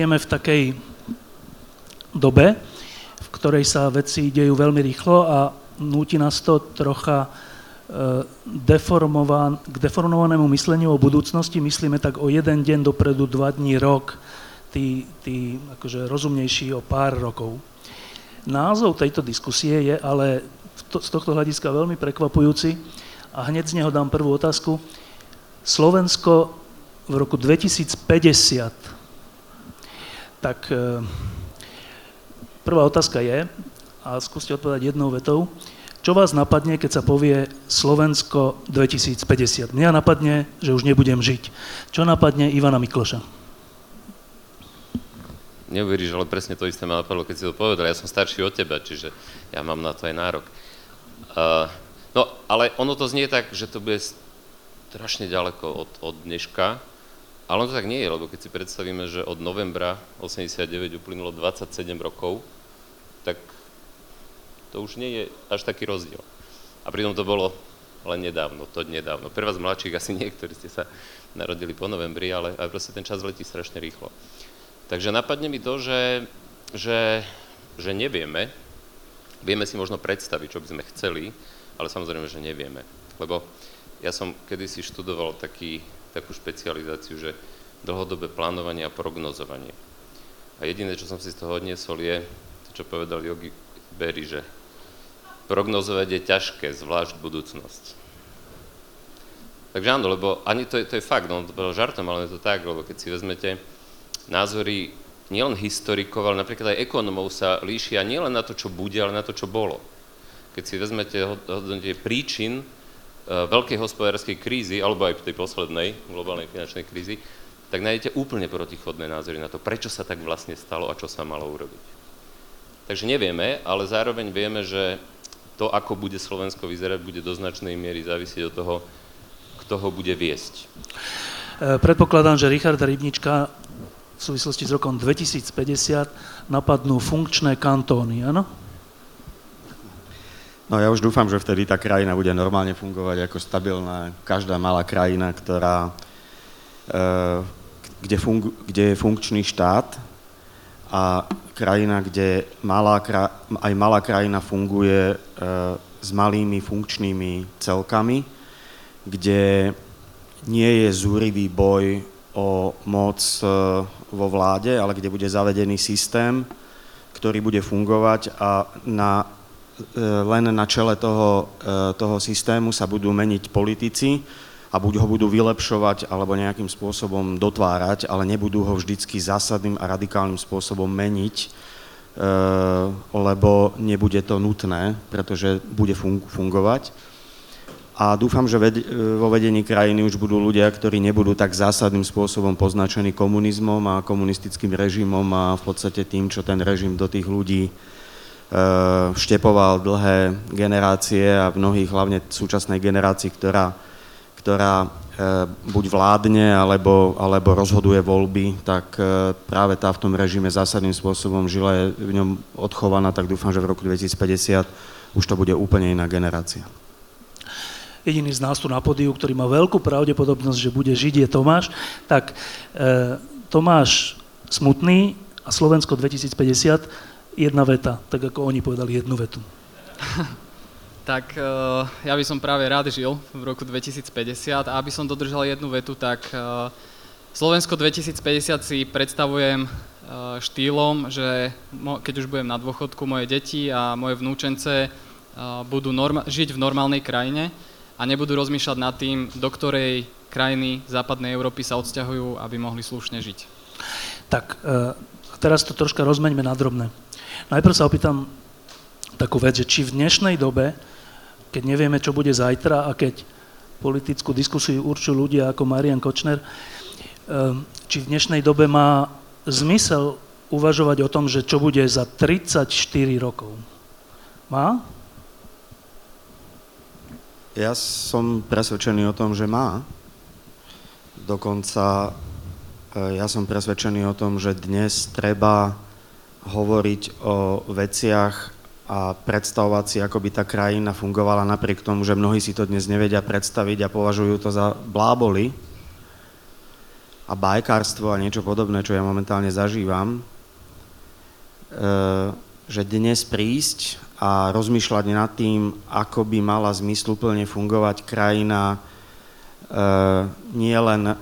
Žijeme v takej dobe, v ktorej sa veci dejú veľmi rýchlo a núti nás to trocha e, deformovan, k deformovanému mysleniu o budúcnosti. Myslíme tak o jeden deň dopredu, dva dní, rok, tí, tí akože rozumnejší o pár rokov. Názov tejto diskusie je ale z tohto hľadiska veľmi prekvapujúci a hneď z neho dám prvú otázku. Slovensko v roku 2050. Tak e, Prvá otázka je, a skúste odpovedať jednou vetou, čo vás napadne, keď sa povie Slovensko 2050? Mňa napadne, že už nebudem žiť. Čo napadne Ivana Mikloša? Neuveríš, ale presne to isté ma napadlo, keď si to povedal. Ja som starší od teba, čiže ja mám na to aj nárok. Uh, no, ale ono to znie tak, že to bude strašne ďaleko od, od dneška, ale to tak nie je, lebo keď si predstavíme, že od novembra 89 uplynulo 27 rokov, tak to už nie je až taký rozdiel. A pritom to bolo len nedávno, to nedávno. Pre vás mladších asi niektorí ste sa narodili po novembri, ale, ale proste ten čas letí strašne rýchlo. Takže napadne mi to, že, že, že nevieme, vieme si možno predstaviť, čo by sme chceli, ale samozrejme, že nevieme. Lebo ja som kedysi študoval taký takú špecializáciu, že dlhodobé plánovanie a prognozovanie. A jediné, čo som si z toho odniesol, je to, čo povedal Yogi Berry, že prognozovať je ťažké, zvlášť budúcnosť. Takže áno, lebo ani to je, to je fakt, no to bolo žartom, ale je to tak, lebo keď si vezmete názory nielen historikov, ale napríklad aj ekonomov sa líšia nielen na to, čo bude, ale na to, čo bolo. Keď si vezmete hodnotie príčin veľkej hospodárskej krízy, alebo aj tej poslednej globálnej finančnej krízy, tak nájdete úplne protichodné názory na to, prečo sa tak vlastne stalo a čo sa malo urobiť. Takže nevieme, ale zároveň vieme, že to, ako bude Slovensko vyzerať, bude do značnej miery závisieť od toho, kto ho bude viesť. Eh, predpokladám, že Richard Rybnička v súvislosti s rokom 2050 napadnú funkčné kantóny, áno? No ja už dúfam, že vtedy tá krajina bude normálne fungovať ako stabilná každá malá krajina, ktorá, e, kde, fungu, kde je funkčný štát a krajina, kde malá, aj malá krajina funguje e, s malými funkčnými celkami, kde nie je zúrivý boj o moc e, vo vláde, ale kde bude zavedený systém, ktorý bude fungovať a na len na čele toho, e, toho systému sa budú meniť politici a buď ho budú vylepšovať alebo nejakým spôsobom dotvárať, ale nebudú ho vždycky zásadným a radikálnym spôsobom meniť, e, lebo nebude to nutné, pretože bude fungovať. A dúfam, že vo vedení krajiny už budú ľudia, ktorí nebudú tak zásadným spôsobom poznačení komunizmom a komunistickým režimom a v podstate tým, čo ten režim do tých ľudí Eh, vštepoval dlhé generácie a mnohých, hlavne súčasnej generácii, ktorá, ktorá eh, buď vládne, alebo, alebo rozhoduje voľby, tak eh, práve tá v tom režime zásadným spôsobom žila, je v ňom odchovaná, tak dúfam, že v roku 2050 už to bude úplne iná generácia. Jediný z nás tu na podiu, ktorý má veľkú pravdepodobnosť, že bude žiť, je Tomáš. Tak e, Tomáš Smutný a Slovensko 2050 jedna veta, tak ako oni povedali jednu vetu. tak uh, ja by som práve rád žil v roku 2050 a aby som dodržal jednu vetu, tak uh, Slovensko 2050 si predstavujem uh, štýlom, že keď už budem na dôchodku, moje deti a moje vnúčence budú norma- žiť v normálnej krajine a nebudú rozmýšľať nad tým, do ktorej krajiny západnej Európy sa odsťahujú, aby mohli slušne žiť. Tak, teraz to troška rozmeňme na drobné. Najprv sa opýtam takú vec, že či v dnešnej dobe, keď nevieme, čo bude zajtra a keď politickú diskusiu určujú ľudia ako Marian Kočner, či v dnešnej dobe má zmysel uvažovať o tom, že čo bude za 34 rokov. Má? Ja som presvedčený o tom, že má. Dokonca e, ja som presvedčený o tom, že dnes treba hovoriť o veciach a predstavovať si, ako by tá krajina fungovala napriek tomu, že mnohí si to dnes nevedia predstaviť a považujú to za bláboli a bajkárstvo a niečo podobné, čo ja momentálne zažívam, e, že dnes prísť a rozmýšľať nad tým, ako by mala zmysluplne fungovať krajina e, nie len e,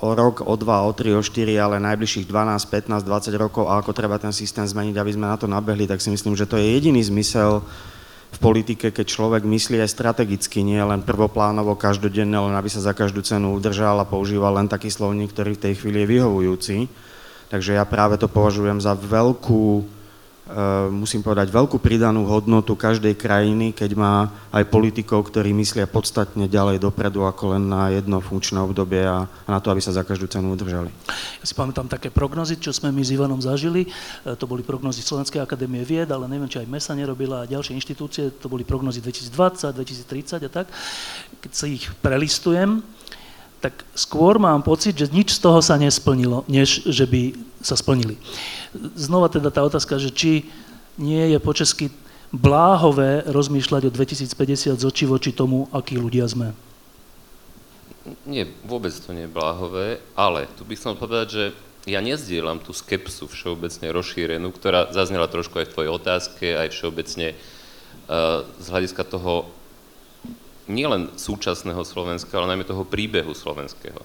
o rok, o dva, o tri, o štyri, ale najbližších 12, 15, 20 rokov a ako treba ten systém zmeniť, aby sme na to nabehli, tak si myslím, že to je jediný zmysel v politike, keď človek myslí aj strategicky, nie len prvoplánovo, každodenne, len aby sa za každú cenu udržal a používal len taký slovník, ktorý v tej chvíli je vyhovujúci. Takže ja práve to považujem za veľkú musím povedať, veľkú pridanú hodnotu každej krajiny, keď má aj politikov, ktorí myslia podstatne ďalej dopredu ako len na jedno funkčné obdobie a, na to, aby sa za každú cenu udržali. Ja si pamätám také prognozy, čo sme my s Ivanom zažili. Eh, to boli prognozy Slovenskej akadémie vied, ale neviem, či aj MESA nerobila a ďalšie inštitúcie. To boli prognozy 2020, 2030 a tak. Keď sa ich prelistujem, tak skôr mám pocit, že nič z toho sa nesplnilo, než že by sa splnili. Znova teda tá otázka, že či nie je po česky bláhové rozmýšľať o 2050 z očí voči tomu, akí ľudia sme. Nie, vôbec to nie je bláhové, ale tu by som povedať, že ja nezdielam tú skepsu všeobecne rozšírenú, ktorá zaznela trošku aj v tvojej otázke, aj všeobecne uh, z hľadiska toho nielen súčasného Slovenska, ale najmä toho príbehu slovenského.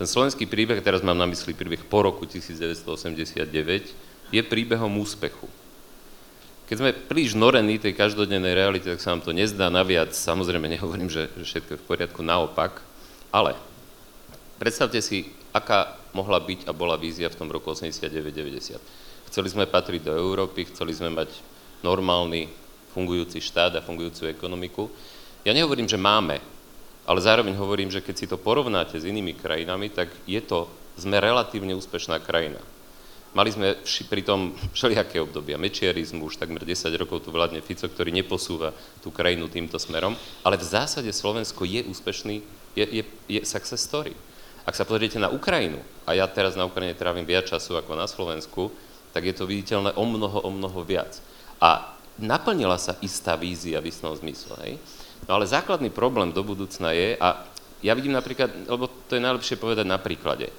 Ten slovenský príbeh, teraz mám na mysli príbeh po roku 1989, je príbehom úspechu. Keď sme príliš norení tej každodennej realite, tak sa nám to nezdá naviac. Samozrejme, nehovorím, že, že všetko je v poriadku, naopak. Ale predstavte si, aká mohla byť a bola vízia v tom roku 89-90. Chceli sme patriť do Európy, chceli sme mať normálny fungujúci štát a fungujúcu ekonomiku. Ja nehovorím, že máme, ale zároveň hovorím, že keď si to porovnáte s inými krajinami, tak je to, sme relatívne úspešná krajina. Mali sme pri tom všelijaké obdobia, mečiarizmu, už takmer 10 rokov tu vládne Fico, ktorý neposúva tú krajinu týmto smerom, ale v zásade Slovensko je úspešný, je, je, je success story. Ak sa pozriete na Ukrajinu, a ja teraz na Ukrajine trávim viac času ako na Slovensku, tak je to viditeľné o mnoho, o mnoho viac. A naplnila sa istá vízia v istom zmysle. Hej? No ale základný problém do budúcna je, a ja vidím napríklad, lebo to je najlepšie povedať na príklade,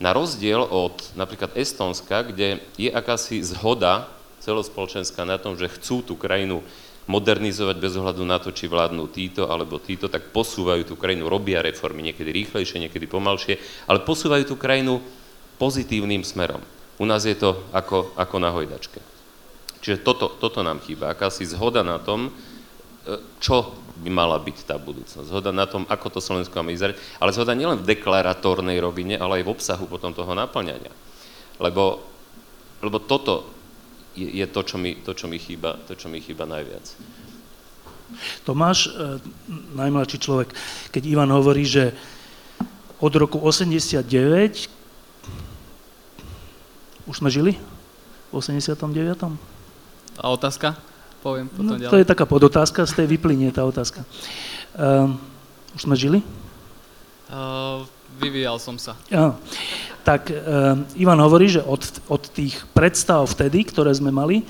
na rozdiel od napríklad Estónska, kde je akási zhoda celospoločenská na tom, že chcú tú krajinu modernizovať bez ohľadu na to, či vládnu títo alebo títo, tak posúvajú tú krajinu, robia reformy, niekedy rýchlejšie, niekedy pomalšie, ale posúvajú tú krajinu pozitívnym smerom. U nás je to ako, ako na hojdačke. Čiže toto, toto nám chýba, akási zhoda na tom, čo by mala byť tá budúcnosť. Zhoda na tom, ako to Slovensko má vyzerať, ale zhoda nielen v deklaratórnej rovine, ale aj v obsahu potom toho naplňania. Lebo, lebo toto je, je to, čo mi, to, čo mi chýba, to, čo mi chýba najviac. Tomáš, e, najmladší človek, keď Ivan hovorí, že od roku 89 už sme žili? V 89. A otázka? Poviem potom no, ďalej. To je taká podotázka, z tej vyplynie tá otázka. Uh, už sme žili? Uh, vyvíjal som sa. Ja. Tak uh, Ivan hovorí, že od, od tých predstav vtedy, ktoré sme mali,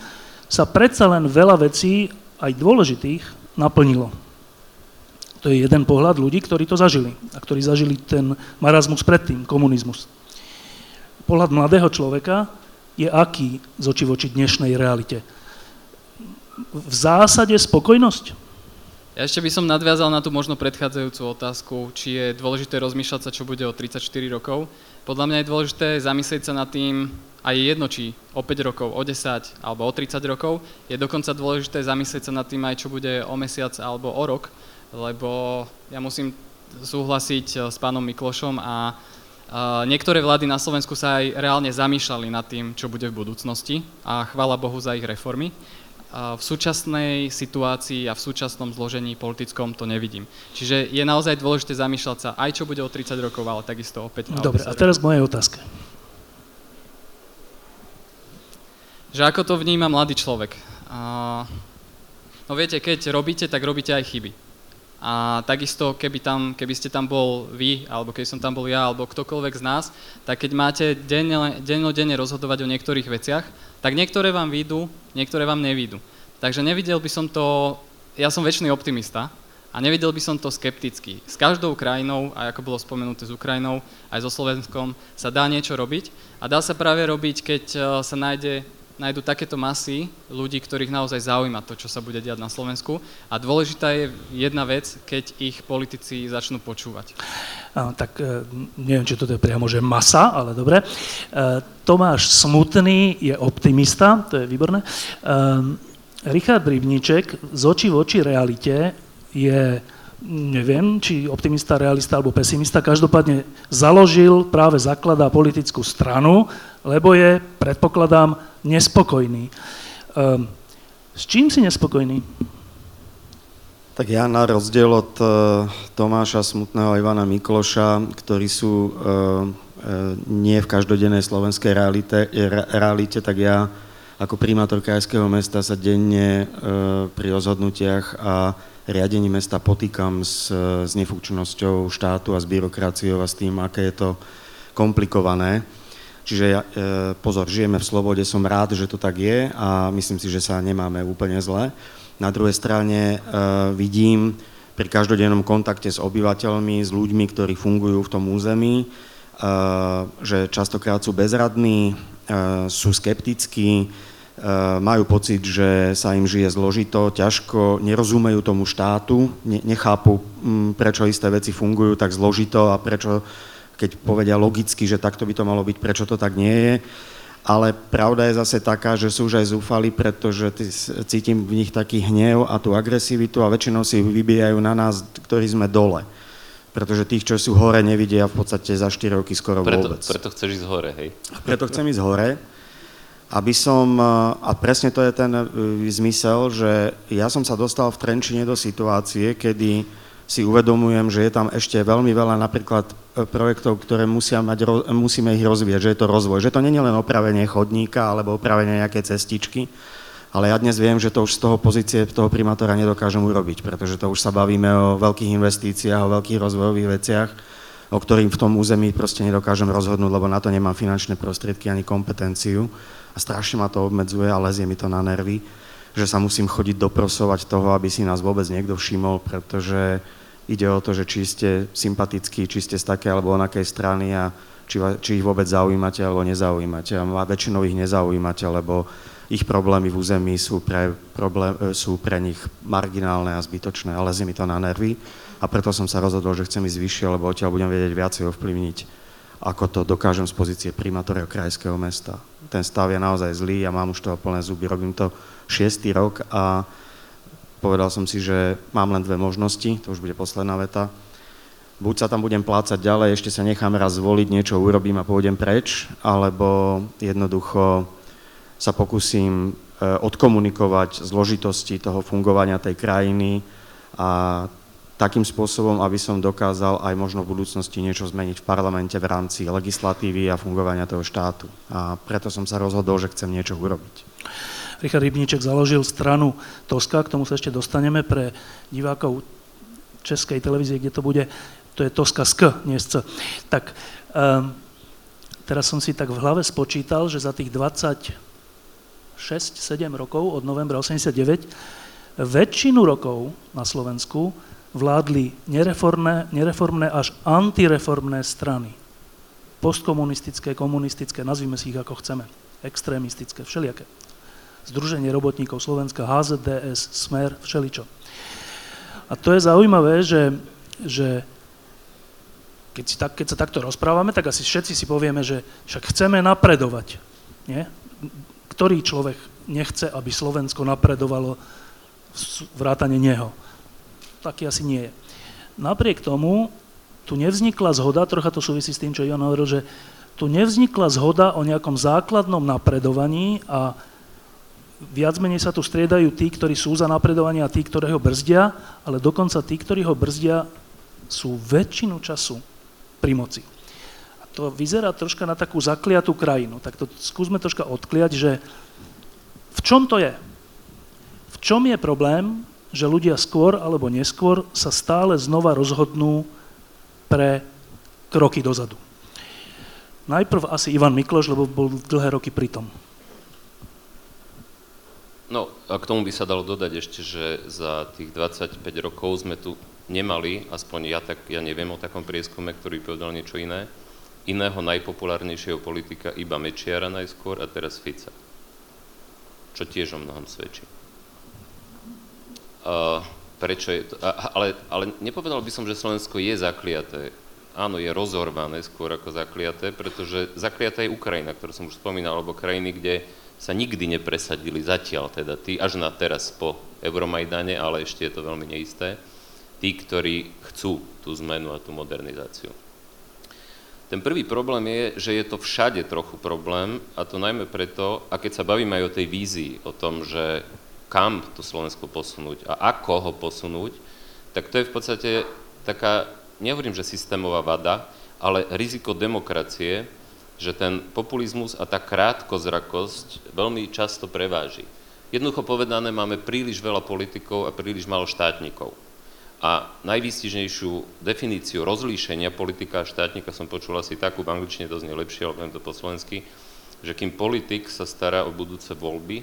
sa predsa len veľa vecí, aj dôležitých, naplnilo. To je jeden pohľad ľudí, ktorí to zažili a ktorí zažili ten marazmus predtým, komunizmus. Pohľad mladého človeka je aký z oči voči dnešnej realite? V zásade spokojnosť? Ja ešte by som nadviazal na tú možno predchádzajúcu otázku, či je dôležité rozmýšľať sa, čo bude o 34 rokov. Podľa mňa je dôležité zamyslieť sa nad tým, a je jedno, či o 5 rokov, o 10 alebo o 30 rokov, je dokonca dôležité zamyslieť sa nad tým aj, čo bude o mesiac alebo o rok, lebo ja musím súhlasiť eh, s pánom Miklošom a Uh, niektoré vlády na Slovensku sa aj reálne zamýšľali nad tým, čo bude v budúcnosti a chvála Bohu za ich reformy v súčasnej situácii a v súčasnom zložení politickom to nevidím. Čiže je naozaj dôležité zamýšľať sa aj čo bude o 30 rokov, ale takisto o 5 Dobre, a teraz k mojej otázke. Že ako to vníma mladý človek? no viete, keď robíte, tak robíte aj chyby. A takisto, keby, tam, keby ste tam bol vy, alebo keby som tam bol ja, alebo ktokoľvek z nás, tak keď máte denne, dennodenne rozhodovať o niektorých veciach, tak niektoré vám výjdu, niektoré vám nevídu. Takže nevidel by som to, ja som väčšiný optimista a nevidel by som to skepticky. S každou krajinou, aj ako bolo spomenuté s Ukrajinou, aj so Slovenskom, sa dá niečo robiť a dá sa práve robiť, keď e, sa nájde nájdu takéto masy ľudí, ktorých naozaj zaujíma to, čo sa bude diať na Slovensku. A dôležitá je jedna vec, keď ich politici začnú počúvať. A, tak e, neviem, či toto je priamo, že masa, ale dobre. E, Tomáš Smutný je optimista, to je výborné. E, Richard Rybníček z očí v oči realite je neviem, či optimista, realista alebo pesimista, každopádne založil, práve zakladá politickú stranu, lebo je, predpokladám, nespokojný. Um, s čím si nespokojný? Tak ja na rozdiel od uh, Tomáša Smutného a Ivana Mikloša, ktorí sú uh, nie v každodennej slovenskej realite, realite, tak ja ako primátor krajského mesta sa denne pri rozhodnutiach a riadení mesta potýkam s, s nefunkčnosťou štátu a s byrokraciou a s tým, aké je to komplikované. Čiže ja, e, pozor, žijeme v slobode, som rád, že to tak je a myslím si, že sa nemáme úplne zle. Na druhej strane e, vidím pri každodennom kontakte s obyvateľmi, s ľuďmi, ktorí fungujú v tom území, e, že častokrát sú bezradní, sú skeptickí, majú pocit, že sa im žije zložito, ťažko, nerozumejú tomu štátu, ne, nechápu, prečo isté veci fungujú tak zložito a prečo keď povedia logicky, že takto by to malo byť, prečo to tak nie je. Ale pravda je zase taká, že sú už aj zúfali, pretože cítim v nich taký hnev a tú agresivitu a väčšinou si vybijajú na nás, ktorí sme dole. Pretože tých, čo sú hore, nevidia v podstate za 4 roky skoro preto, vôbec. Preto chceš ísť hore, hej? Preto chcem ísť hore, aby som, a presne to je ten e, zmysel, že ja som sa dostal v Trenčine do situácie, kedy si uvedomujem, že je tam ešte veľmi veľa napríklad e, projektov, ktoré musia mať, musíme ich rozvíjať, že je to rozvoj. Že to nie je len opravenie chodníka alebo opravenie nejaké cestičky, ale ja dnes viem, že to už z toho pozície toho primátora nedokážem urobiť, pretože to už sa bavíme o veľkých investíciách, o veľkých rozvojových veciach, o ktorým v tom území proste nedokážem rozhodnúť, lebo na to nemám finančné prostriedky ani kompetenciu a strašne ma to obmedzuje a lezie mi to na nervy, že sa musím chodiť doprosovať toho, aby si nás vôbec niekto všimol, pretože Ide o to, že či ste sympatickí, či ste z také alebo onakej strany a či, či ich vôbec zaujímate alebo nezaujímate. A väčšinou ich nezaujímate, lebo ich problémy v území sú pre, problém, e, sú pre nich marginálne a zbytočné, ale mi to na nervy. A preto som sa rozhodol, že chcem ísť vyššie, lebo odtiaľ budem vedieť viacej ovplyvniť, ako to dokážem z pozície primátora krajského mesta. Ten stav je naozaj zlý a mám už toho plné zuby. Robím to šiestý rok a Povedal som si, že mám len dve možnosti, to už bude posledná veta. Buď sa tam budem plácať ďalej, ešte sa nechám raz zvoliť, niečo urobím a pôjdem preč, alebo jednoducho sa pokúsim e, odkomunikovať zložitosti toho fungovania tej krajiny a takým spôsobom, aby som dokázal aj možno v budúcnosti niečo zmeniť v parlamente v rámci legislatívy a fungovania toho štátu. A preto som sa rozhodol, že chcem niečo urobiť. Richard Rybníček založil stranu Toska, k tomu sa ešte dostaneme pre divákov českej televízie, kde to bude, to je Toska s K, nie s C. Tak um, teraz som si tak v hlave spočítal, že za tých 26-7 rokov od novembra 89 väčšinu rokov na Slovensku vládli nereformné, nereformné až antireformné strany. Postkomunistické, komunistické, nazvime si ich ako chceme. Extrémistické, všelijaké. Združenie robotníkov Slovenska, HZDS, Smer, všeličo. A to je zaujímavé, že, že keď, si tak, keď sa takto rozprávame, tak asi všetci si povieme, že však chceme napredovať. Nie? Ktorý človek nechce, aby Slovensko napredovalo vrátane neho? Taký asi nie je. Napriek tomu tu nevznikla zhoda, trocha to súvisí s tým, čo Jan hovoril, že tu nevznikla zhoda o nejakom základnom napredovaní a viac menej sa tu striedajú tí, ktorí sú za napredovanie a tí, ktorí ho brzdia, ale dokonca tí, ktorí ho brzdia, sú väčšinu času pri moci. A to vyzerá troška na takú zakliatú krajinu. Tak to skúsme troška odkliať, že v čom to je? V čom je problém, že ľudia skôr alebo neskôr sa stále znova rozhodnú pre kroky dozadu? Najprv asi Ivan Mikloš, lebo bol dlhé roky pri tom. No a k tomu by sa dalo dodať ešte, že za tých 25 rokov sme tu nemali, aspoň ja, tak, ja neviem o takom prieskume, ktorý povedal niečo iné, iného najpopulárnejšieho politika iba Mečiara najskôr a teraz Fica. Čo tiež o mnohom svedčí. Uh, prečo je to, ale, ale nepovedal by som, že Slovensko je zakliaté áno, je rozorvané skôr ako zakliaté, pretože zakliaté je Ukrajina, ktorú som už spomínal, alebo krajiny, kde sa nikdy nepresadili zatiaľ, teda tí až na teraz po Euromajdane, ale ešte je to veľmi neisté, tí, ktorí chcú tú zmenu a tú modernizáciu. Ten prvý problém je, že je to všade trochu problém, a to najmä preto, a keď sa bavíme aj o tej vízii, o tom, že kam to Slovensko posunúť a ako ho posunúť, tak to je v podstate taká nehovorím, že systémová vada, ale riziko demokracie, že ten populizmus a tá krátkozrakosť veľmi často preváži. Jednoducho povedané, máme príliš veľa politikov a príliš málo štátnikov. A najvýstižnejšiu definíciu rozlíšenia politika a štátnika som počul asi takú, v angličtine to znie lepšie, ale poviem to po slovensky, že kým politik sa stará o budúce voľby,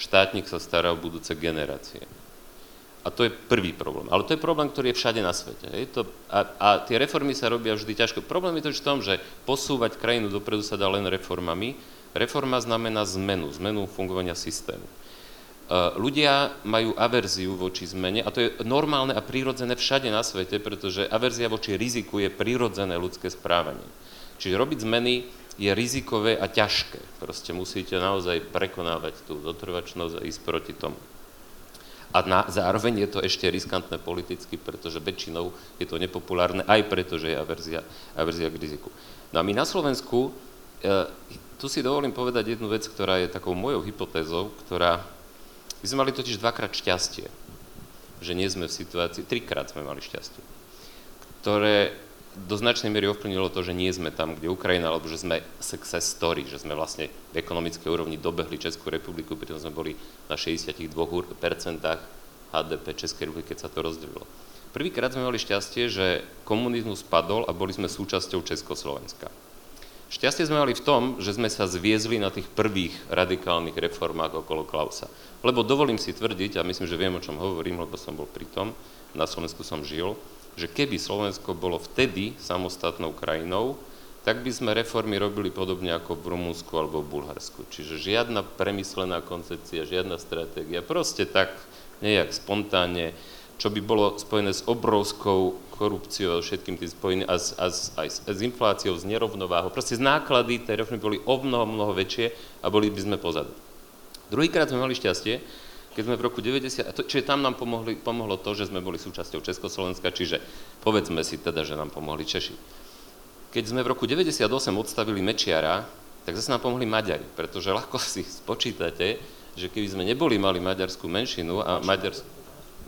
štátnik sa stará o budúce generácie. A to je prvý problém. Ale to je problém, ktorý je všade na svete. Hej? To, a, a tie reformy sa robia vždy ťažko. Problém je to v tom, že posúvať krajinu dopredu sa dá len reformami. Reforma znamená zmenu, zmenu fungovania systému. Uh, ľudia majú averziu voči zmene a to je normálne a prírodzené všade na svete, pretože averzia voči riziku je prírodzené ľudské správanie. Čiže robiť zmeny je rizikové a ťažké. Proste musíte naozaj prekonávať tú dotrvačnosť a ísť proti tomu a na, zároveň je to ešte riskantné politicky, pretože väčšinou je to nepopulárne, aj preto, že je averzia, averzia k riziku. No a my na Slovensku, e, tu si dovolím povedať jednu vec, ktorá je takou mojou hypotézou, ktorá, my sme mali totiž dvakrát šťastie, že nie sme v situácii, trikrát sme mali šťastie, ktoré do značnej miery ovplyvnilo to, že nie sme tam, kde Ukrajina, alebo že sme success story, že sme vlastne v ekonomickej úrovni dobehli Českú republiku, pritom sme boli na 62% HDP Českej republiky, keď sa to rozdelilo. Prvýkrát sme mali šťastie, že komunizmus padol a boli sme súčasťou Československa. Šťastie sme mali v tom, že sme sa zviezli na tých prvých radikálnych reformách okolo Klausa. Lebo dovolím si tvrdiť, a myslím, že viem, o čom hovorím, lebo som bol pri tom, na Slovensku som žil, že keby Slovensko bolo vtedy samostatnou krajinou, tak by sme reformy robili podobne ako v Rumunsku alebo v Bulharsku. Čiže žiadna premyslená koncepcia, žiadna stratégia, proste tak nejak spontánne, čo by bolo spojené s obrovskou korupciou a všetkým tým spojené a, s, a, s, aj s, s infláciou, s nerovnováhou. Proste z náklady tej reformy boli o mnoho, mnoho väčšie a boli by sme pozadu. Druhýkrát sme mali šťastie, keď sme v roku 90, čiže tam nám pomohli, pomohlo to, že sme boli súčasťou Československa, čiže povedzme si teda, že nám pomohli Češi. Keď sme v roku 98 odstavili Mečiara, tak zase nám pomohli Maďari, pretože ľahko si spočítate, že keby sme neboli mali maďarskú menšinu a maďarskú,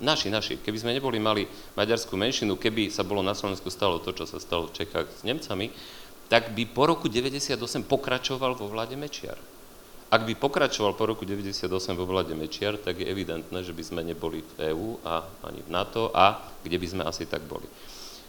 naši, naši, keby sme neboli mali maďarskú menšinu, keby sa bolo na Slovensku stalo to, čo sa stalo v Čechách s Nemcami, tak by po roku 98 pokračoval vo vláde Mečiar. Ak by pokračoval po roku 98 vo vláde Mečiar, tak je evidentné, že by sme neboli v EÚ a ani v NATO a kde by sme asi tak boli.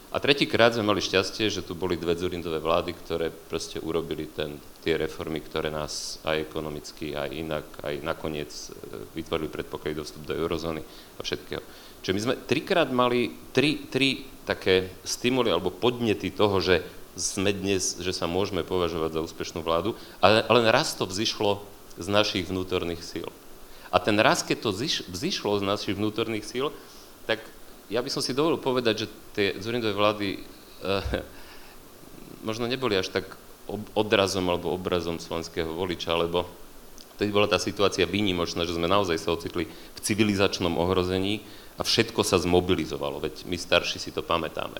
A tretíkrát sme mali šťastie, že tu boli dve Zurindové vlády, ktoré proste urobili ten, tie reformy, ktoré nás aj ekonomicky, aj inak, aj nakoniec e, vytvorili predpoklady do vstup do eurozóny a všetkého. Čiže my sme trikrát mali tri, tri také stimuly alebo podnety toho, že sme dnes, že sa môžeme považovať za úspešnú vládu, ale len raz to vzýšlo z našich vnútorných síl. A ten raz, keď to vzýšlo z našich vnútorných síl, tak ja by som si dovolil povedať, že tie Zurindové vlády e, možno neboli až tak odrazom alebo obrazom slovenského voliča, lebo vtedy bola tá situácia výnimočná, že sme naozaj sa ocitli v civilizačnom ohrození a všetko sa zmobilizovalo, veď my starší si to pamätáme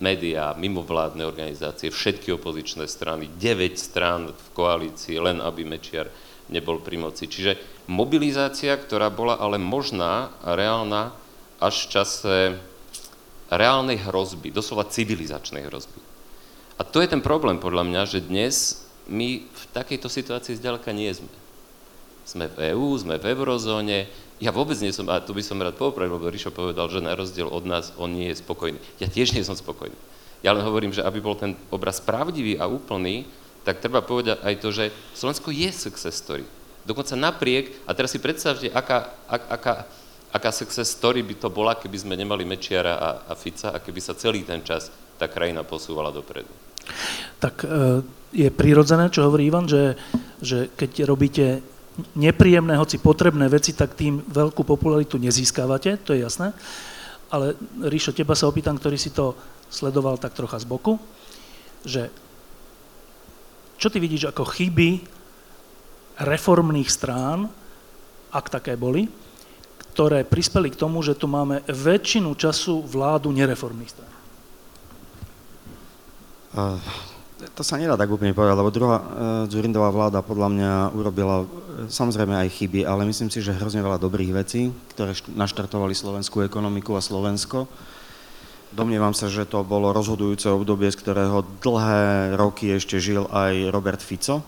médiá, mimovládne organizácie, všetky opozičné strany, 9 strán v koalícii, len aby Mečiar nebol pri moci. Čiže mobilizácia, ktorá bola ale možná a reálna až v čase reálnej hrozby, doslova civilizačnej hrozby. A to je ten problém podľa mňa, že dnes my v takejto situácii zďaleka nie sme. Sme v EÚ, sme v eurozóne, ja vôbec nie som, a tu by som rád popravil, lebo Ríšo povedal, že na rozdiel od nás on nie je spokojný. Ja tiež nie som spokojný. Ja len hovorím, že aby bol ten obraz pravdivý a úplný, tak treba povedať aj to, že Slovensko je success story. Dokonca napriek, a teraz si predstavte, aká, aká, aká success story by to bola, keby sme nemali Mečiara a, a Fica a keby sa celý ten čas tá krajina posúvala dopredu. Tak e, je prirodzené, čo hovorí Ivan, že, že keď robíte nepríjemné, hoci potrebné veci, tak tým veľkú popularitu nezískavate, to je jasné. Ale Ríšo, teba sa opýtam, ktorý si to sledoval tak trocha z boku, že čo ty vidíš ako chyby reformných strán, ak také boli, ktoré prispeli k tomu, že tu máme väčšinu času vládu nereformných strán? To sa nedá tak úplne povedať, lebo druhá uh, Zurindová vláda podľa mňa urobila uh, samozrejme aj chyby, ale myslím si, že hrozne veľa dobrých vecí, ktoré št- naštartovali slovenskú ekonomiku a Slovensko. Domnievam sa, že to bolo rozhodujúce obdobie, z ktorého dlhé roky ešte žil aj Robert Fico.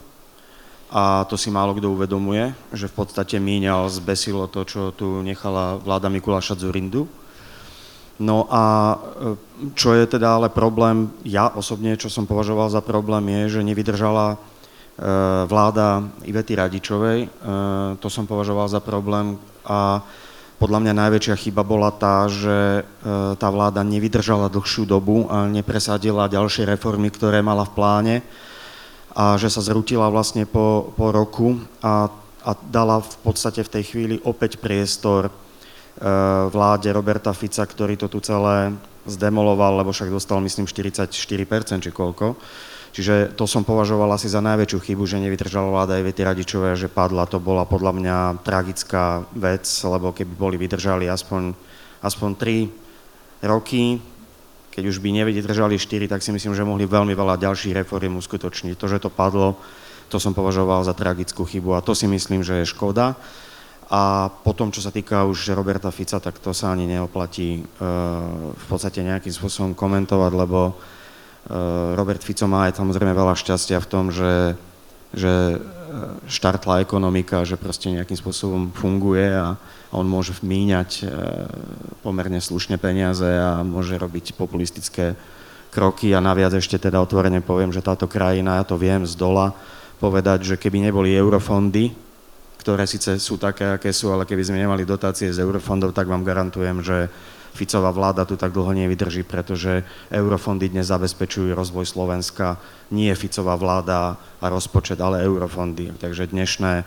A to si málo kto uvedomuje, že v podstate míňal, zbesilo to, čo tu nechala vláda Mikuláša Zurindu. No a e, čo je teda ale problém, ja osobne, čo som považoval za problém, je, že nevydržala e, vláda Ivety Radičovej. E, to som považoval za problém a podľa mňa najväčšia chyba bola tá, že tá vláda nevydržala dlhšiu dobu a nepresadila ďalšie reformy, ktoré mala v pláne a že sa zrutila vlastne po, po roku a, a dala v podstate v tej chvíli opäť priestor vláde Roberta Fica, ktorý to tu celé zdemoloval, lebo však dostal myslím 44% či koľko. Čiže to som považoval asi za najväčšiu chybu, že nevydržala vláda Ivety Radičové, že padla. To bola podľa mňa tragická vec, lebo keby boli vydržali aspoň, aspoň 3 roky, keď už by nevydržali 4, tak si myslím, že mohli veľmi veľa ďalších reform uskutočniť. To, že to padlo, to som považoval za tragickú chybu a to si myslím, že je škoda. A potom, čo sa týka už Roberta Fica, tak to sa ani neoplatí e, v podstate nejakým spôsobom komentovať, lebo e, Robert Fico má aj samozrejme veľa šťastia v tom, že, že e, štartla ekonomika, že proste nejakým spôsobom funguje a on môže míňať pomerne slušne peniaze a môže robiť populistické kroky. A naviac ešte teda otvorene poviem, že táto krajina, ja to viem z dola, povedať, že keby neboli eurofondy, ktoré síce sú také, aké sú, ale keby sme nemali dotácie z eurofondov, tak vám garantujem, že Ficová vláda tu tak dlho nevydrží, pretože eurofondy dnes zabezpečujú rozvoj Slovenska, nie Ficová vláda a rozpočet, ale eurofondy. Takže dnešné, e,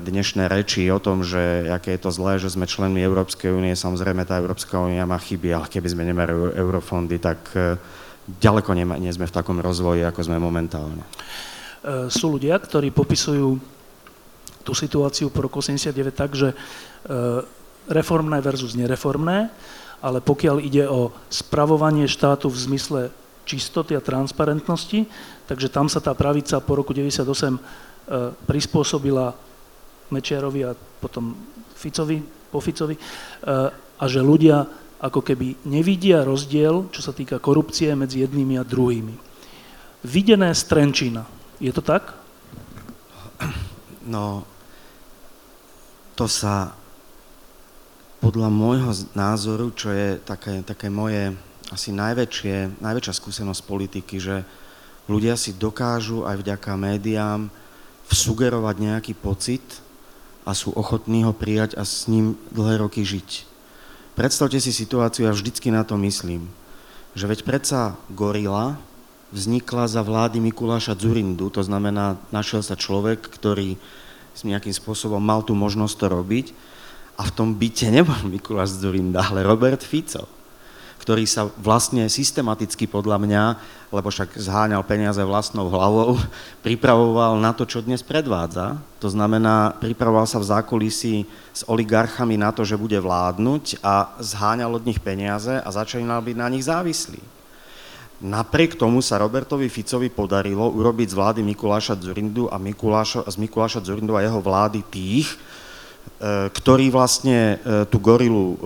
dnešné reči o tom, že aké je to zlé, že sme členmi Európskej únie, samozrejme tá Európska únia má chyby, ale keby sme nemali eurofondy, tak e, ďaleko nie sme v takom rozvoji, ako sme momentálne. E, sú ľudia, ktorí popisujú tú situáciu po roku 89 tak, že e, reformné versus nereformné, ale pokiaľ ide o spravovanie štátu v zmysle čistoty a transparentnosti, takže tam sa tá pravica po roku 98 e, prispôsobila Mečiarovi a potom Ficovi, po Ficovi, e, a že ľudia ako keby nevidia rozdiel, čo sa týka korupcie medzi jednými a druhými. Videné z Trenčína. Je to tak? No, to sa podľa môjho názoru, čo je také, také moje asi najväčšie, najväčšia skúsenosť politiky, že ľudia si dokážu aj vďaka médiám vsugerovať nejaký pocit a sú ochotní ho prijať a s ním dlhé roky žiť. Predstavte si situáciu, ja vždycky na to myslím, že veď predsa gorila vznikla za vlády Mikuláša Zurindu, to znamená, našiel sa človek, ktorý nejakým spôsobom mal tú možnosť to robiť. A v tom byte nebol Mikuláš Zurinda, ale Robert Fico, ktorý sa vlastne systematicky podľa mňa, lebo však zháňal peniaze vlastnou hlavou, pripravoval na to, čo dnes predvádza. To znamená, pripravoval sa v zákulisí s oligarchami na to, že bude vládnuť a zháňal od nich peniaze a začínal byť na nich závislý. Napriek tomu sa Robertovi Ficovi podarilo urobiť z vlády Mikuláša Zurindu a Mikuláša, z Mikuláša Zurindu a jeho vlády tých, e, ktorí vlastne e, tú gorilu e,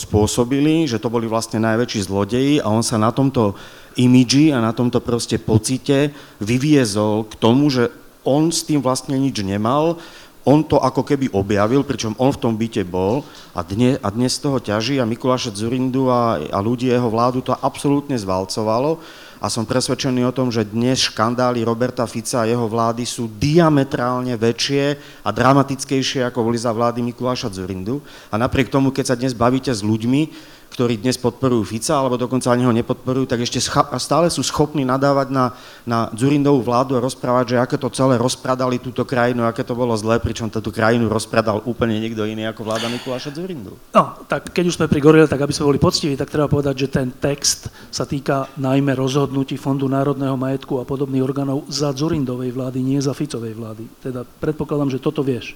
spôsobili, že to boli vlastne najväčší zlodeji a on sa na tomto imidži a na tomto proste pocite vyviezol k tomu, že on s tým vlastne nič nemal, on to ako keby objavil, pričom on v tom byte bol a, dne, a dnes toho ťaží a Mikuláša Zurindu a, a ľudí jeho vládu to absolútne zvalcovalo a som presvedčený o tom, že dnes škandály Roberta Fica a jeho vlády sú diametrálne väčšie a dramatickejšie, ako boli za vlády Mikuláša Zurindu. A napriek tomu, keď sa dnes bavíte s ľuďmi, ktorí dnes podporujú Fica, alebo dokonca ani ho nepodporujú, tak ešte stále sú schopní nadávať na, na Zurindovú vládu a rozprávať, že aké to celé rozpradali túto krajinu, aké to bolo zlé, pričom túto krajinu rozpradal úplne niekto iný ako vláda Mikuláša Zurindu. No, tak keď už sme pri Gorile, tak aby sme boli poctiví, tak treba povedať, že ten text sa týka najmä rozhodnutí Fondu národného majetku a podobných orgánov za Zurindovej vlády, nie za Ficovej vlády. Teda predpokladám, že toto vieš.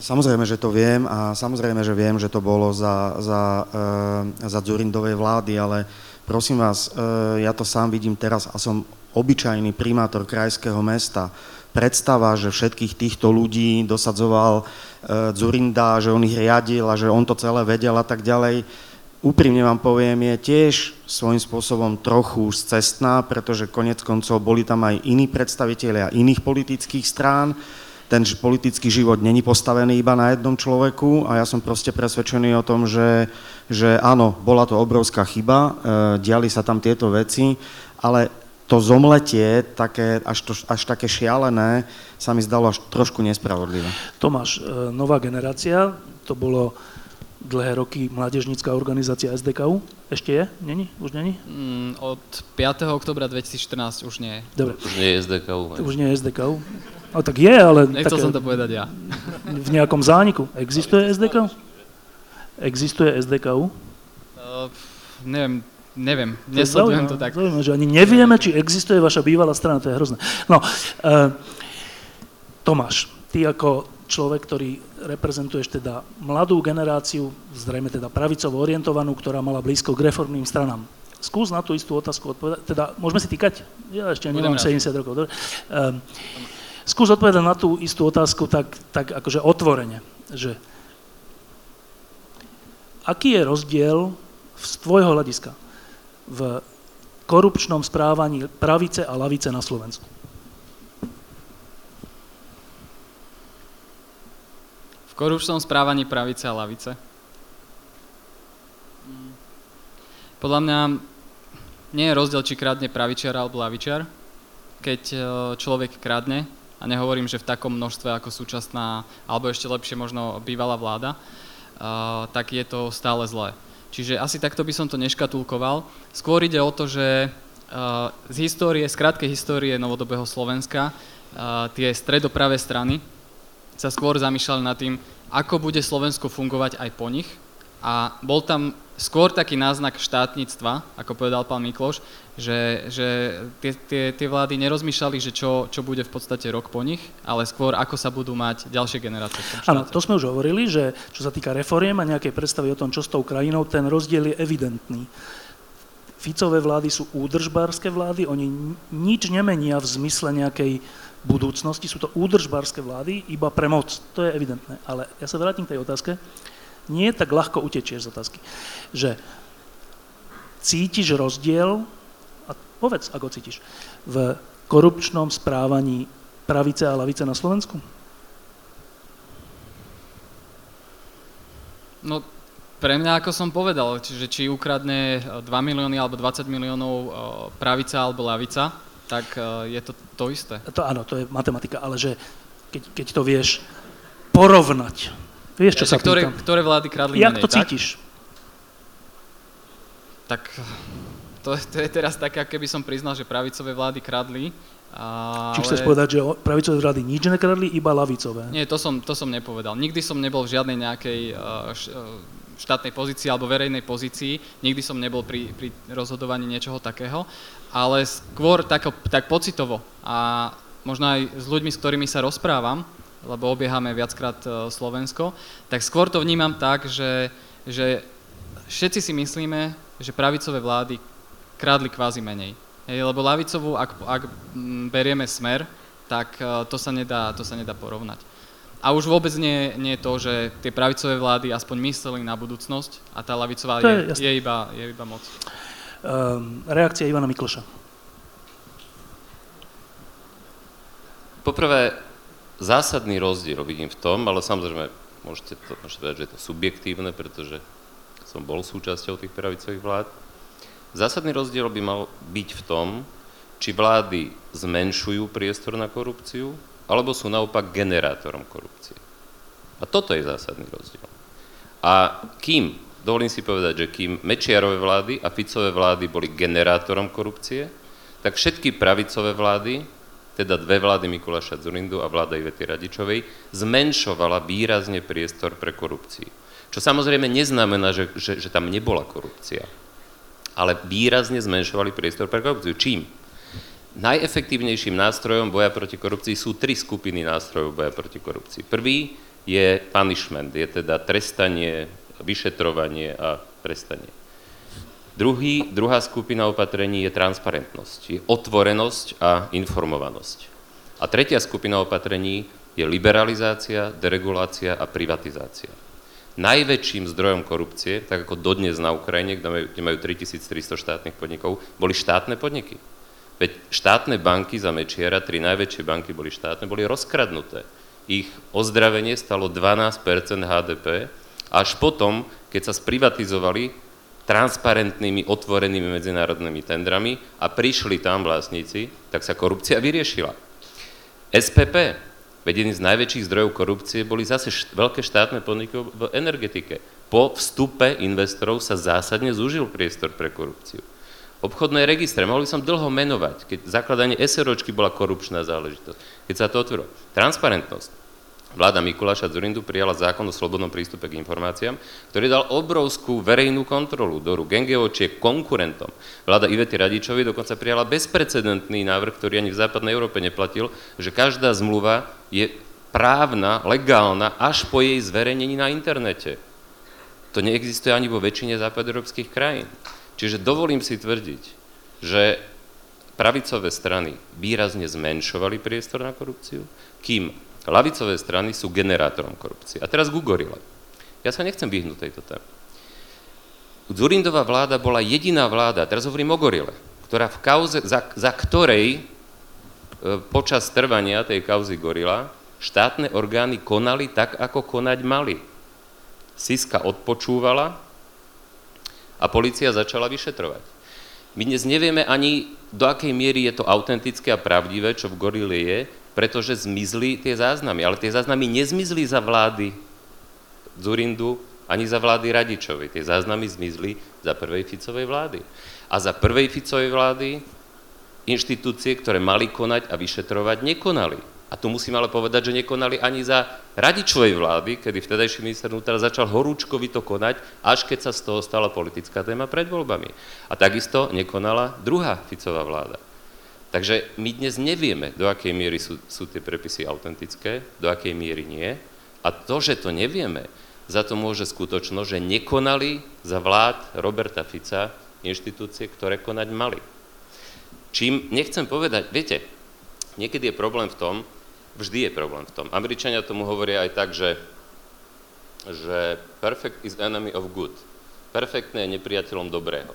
Samozrejme, že to viem a samozrejme, že viem, že to bolo za, za, e, za Dzurindovej vlády, ale prosím vás, e, ja to sám vidím teraz a som obyčajný primátor krajského mesta. Predstava, že všetkých týchto ľudí dosadzoval e, Zurinda, že on ich riadil a že on to celé vedel a tak ďalej, úprimne vám poviem, je tiež svojím spôsobom trochu cestná, pretože konec koncov boli tam aj iní predstavitelia iných politických strán, ten politický život není postavený iba na jednom človeku a ja som proste presvedčený o tom, že, že áno, bola to obrovská chyba, e, diali sa tam tieto veci, ale to zomletie, také, až, to, až také šialené, sa mi zdalo až trošku nespravodlivé. Tomáš, e, nová generácia, to bolo dlhé roky mládežnícká organizácia SDKU. Ešte je? Není? Už není? Mm, od 5. oktobra 2014 už nie. Dobre. Už nie je SDKU. Už nie je SDKU. No tak je, ale... Nechcel také, som to povedať ja. V nejakom zániku. Existuje SDK? Existuje SDKU? Uh, neviem, neviem, nesledujem to tak. Zaujímavé, že ani nevieme, či existuje vaša bývalá strana, to je hrozné. No, uh, Tomáš, ty ako človek, ktorý reprezentuješ teda mladú generáciu, zrejme teda pravicovo orientovanú, ktorá mala blízko k reformným stranám. Skús na tú istú otázku odpovedať, teda môžeme si týkať? Ja ešte nemám 70 rokov. Dobre. Uh, skús odpovedať na tú istú otázku tak, tak akože otvorene, že aký je rozdiel z tvojho hľadiska v korupčnom správaní pravice a lavice na Slovensku? V korupčnom správaní pravice a lavice? Podľa mňa nie je rozdiel, či kradne pravičiar alebo lavičiar. Keď e, človek kradne, a nehovorím, že v takom množstve ako súčasná, alebo ešte lepšie možno bývalá vláda, uh, tak je to stále zlé. Čiže asi takto by som to neškatulkoval. Skôr ide o to, že uh, z histórie, z krátkej histórie novodobého Slovenska, uh, tie stredopravé strany sa skôr zamýšľali nad tým, ako bude Slovensko fungovať aj po nich. A bol tam skôr taký náznak štátnictva, ako povedal pán Mikloš, že, že tie, tie, tie vlády nerozmýšľali, že čo, čo bude v podstate rok po nich, ale skôr ako sa budú mať ďalšie generácie. Áno, to sme už hovorili, že čo sa týka reforiem a nejakej predstavy o tom, čo s tou krajinou, ten rozdiel je evidentný. Ficové vlády sú údržbárske vlády, oni nič nemenia v zmysle nejakej budúcnosti, sú to údržbárske vlády iba pre moc, to je evidentné. Ale ja sa vrátim k tej otázke nie tak ľahko utečieš z otázky. Že cítiš rozdiel, a povedz, ako cítiš, v korupčnom správaní pravice a lavice na Slovensku? No, pre mňa, ako som povedal, čiže či ukradne 2 milióny alebo 20 miliónov e, pravica alebo lavica, tak e, je to to isté. To áno, to je matematika, ale že keď, keď to vieš porovnať, Vieš, čo ja, sa ktoré, ktoré vlády kradli Jak menej, to cítiš? Tak to, to je teraz také, keby som priznal, že pravicové vlády kradli. A, Či chceš ale... povedať, že pravicové vlády nič nekradli, iba lavicové? Nie, to som, to som nepovedal. Nikdy som nebol v žiadnej nejakej uh, štátnej pozícii alebo verejnej pozícii, nikdy som nebol pri, pri rozhodovaní niečoho takého, ale skôr tak, tak pocitovo a možno aj s ľuďmi, s ktorými sa rozprávam, lebo obiehame viackrát e, Slovensko, tak skôr to vnímam tak, že, že všetci si myslíme, že pravicové vlády krádli kvázi menej. Hej, lebo lavicovú, ak, ak mm, berieme smer, tak uh, to sa nedá, to sa nedá porovnať. A už vôbec nie, nie je to, že tie pravicové vlády aspoň mysleli na budúcnosť a tá lavicová To je je, je, iba, je iba moc. Um, reakcia Ivana Mikloša. Poprvé, zásadný rozdiel vidím v tom, ale samozrejme, môžete, to, môžete povedať, že je to subjektívne, pretože som bol súčasťou tých pravicových vlád. Zásadný rozdiel by mal byť v tom, či vlády zmenšujú priestor na korupciu, alebo sú naopak generátorom korupcie. A toto je zásadný rozdiel. A kým, dovolím si povedať, že kým Mečiarové vlády a Ficové vlády boli generátorom korupcie, tak všetky pravicové vlády, teda dve vlády Mikuláša Zurindu a vláda Ivety Radičovej, zmenšovala výrazne priestor pre korupciu. Čo samozrejme neznamená, že, že, že tam nebola korupcia, ale výrazne zmenšovali priestor pre korupciu. Čím? Najefektívnejším nástrojom boja proti korupcii sú tri skupiny nástrojov boja proti korupcii. Prvý je punishment, je teda trestanie, vyšetrovanie a trestanie. Druhý, druhá skupina opatrení je transparentnosť, je otvorenosť a informovanosť. A tretia skupina opatrení je liberalizácia, deregulácia a privatizácia. Najväčším zdrojom korupcie, tak ako dodnes na Ukrajine, kde majú, kde majú 3300 štátnych podnikov, boli štátne podniky. Veď štátne banky za Mečiara, tri najväčšie banky boli štátne, boli rozkradnuté. Ich ozdravenie stalo 12% HDP, až potom, keď sa sprivatizovali transparentnými, otvorenými medzinárodnými tendrami a prišli tam vlastníci, tak sa korupcia vyriešila. SPP, veď jedným z najväčších zdrojov korupcie, boli zase št- veľké štátne podniky v energetike. Po vstupe investorov sa zásadne zúžil priestor pre korupciu. Obchodné registre, mohli som dlho menovať, keď zakladanie SROčky bola korupčná záležitosť, keď sa to otvorilo. Transparentnosť. Vláda Mikuláša Zurindu prijala zákon o slobodnom prístupe k informáciám, ktorý dal obrovskú verejnú kontrolu do rúk NGOčiek konkurentom. Vláda Ivety Radičovej dokonca prijala bezprecedentný návrh, ktorý ani v západnej Európe neplatil, že každá zmluva je právna, legálna až po jej zverejnení na internete. To neexistuje ani vo väčšine západoeurópskych krajín. Čiže dovolím si tvrdiť, že pravicové strany výrazne zmenšovali priestor na korupciu, kým lavicové strany sú generátorom korupcie. A teraz ku gorile. Ja sa nechcem vyhnúť tejto téme. Zurindová vláda bola jediná vláda, teraz hovorím o gorile, ktorá v kauze, za, za ktorej e, počas trvania tej kauzy gorila štátne orgány konali tak, ako konať mali. Siska odpočúvala, a policia začala vyšetrovať. My dnes nevieme ani, do akej miery je to autentické a pravdivé, čo v gorile je, pretože zmizli tie záznamy. Ale tie záznamy nezmizli za vlády Zurindu ani za vlády Radičovej. Tie záznamy zmizli za prvej Ficovej vlády. A za prvej Ficovej vlády inštitúcie, ktoré mali konať a vyšetrovať, nekonali. A tu musím ale povedať, že nekonali ani za Radičovej vlády, kedy vtedajší minister vnútra začal horúčkovito konať, až keď sa z toho stala politická téma pred voľbami. A takisto nekonala druhá Ficová vláda. Takže my dnes nevieme, do akej miery sú, sú tie prepisy autentické, do akej miery nie. A to, že to nevieme, za to môže skutočno, že nekonali za vlád Roberta Fica inštitúcie, ktoré konať mali. Čím nechcem povedať, viete, niekedy je problém v tom, vždy je problém v tom. Američania tomu hovoria aj tak, že, že perfect is enemy of good. Perfektné je nepriateľom dobrého.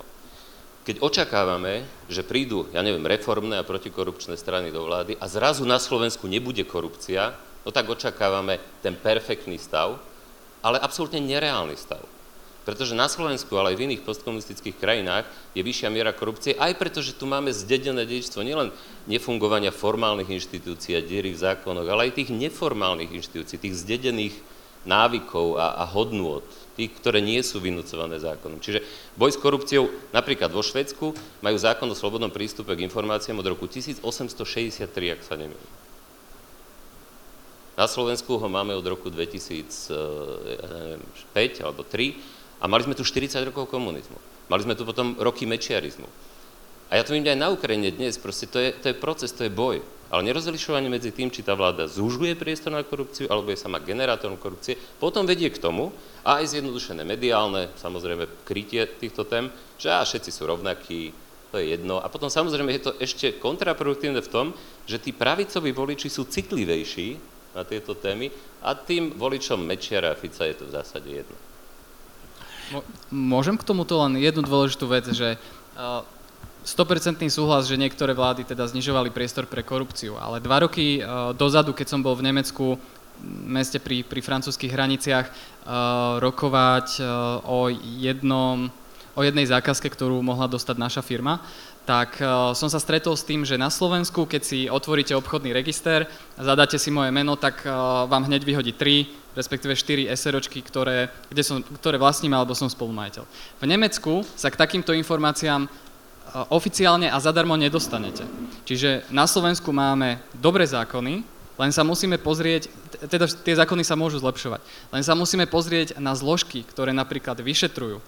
Keď očakávame, že prídu, ja neviem, reformné a protikorupčné strany do vlády a zrazu na Slovensku nebude korupcia, no tak očakávame ten perfektný stav, ale absolútne nereálny stav. Pretože na Slovensku, ale aj v iných postkomunistických krajinách je vyššia miera korupcie, aj preto, že tu máme zdedené dedičstvo nielen nefungovania formálnych inštitúcií a diery v zákonoch, ale aj tých neformálnych inštitúcií, tých zdedených návykov a, a hodnôt, tých, ktoré nie sú vynúcované zákonom. Čiže boj s korupciou, napríklad vo Švedsku, majú zákon o slobodnom prístupe k informáciám od roku 1863, ak sa nemýlim. Na Slovensku ho máme od roku 2005 alebo 3 a mali sme tu 40 rokov komunizmu. Mali sme tu potom roky mečiarizmu. A ja to vidím aj na Ukrajine dnes, proste to je, to je proces, to je boj. Ale nerozlišovanie medzi tým, či tá vláda zúžuje priestor na korupciu, alebo je sama generátorom korupcie, potom vedie k tomu, a aj zjednodušené mediálne, samozrejme, krytie týchto tém, že á, všetci sú rovnakí, to je jedno. A potom samozrejme je to ešte kontraproduktívne v tom, že tí pravicoví voliči sú citlivejší na tieto témy a tým voličom Mečiara a Fica je to v zásade jedno. Môžem k tomuto len jednu dôležitú vec, že 100% súhlas, že niektoré vlády teda znižovali priestor pre korupciu, ale dva roky dozadu, keď som bol v Nemecku, meste pri, pri francúzských hraniciach, rokovať o jednom o jednej zákazke, ktorú mohla dostať naša firma, tak som sa stretol s tým, že na Slovensku, keď si otvoríte obchodný register zadáte si moje meno, tak vám hneď vyhodí 3, respektíve 4 SROčky, ktoré, kde som, ktoré vlastním alebo som spolumajiteľ. V Nemecku sa k takýmto informáciám oficiálne a zadarmo nedostanete. Čiže na Slovensku máme dobré zákony, len sa musíme pozrieť, teda tie zákony sa môžu zlepšovať, len sa musíme pozrieť na zložky, ktoré napríklad vyšetrujú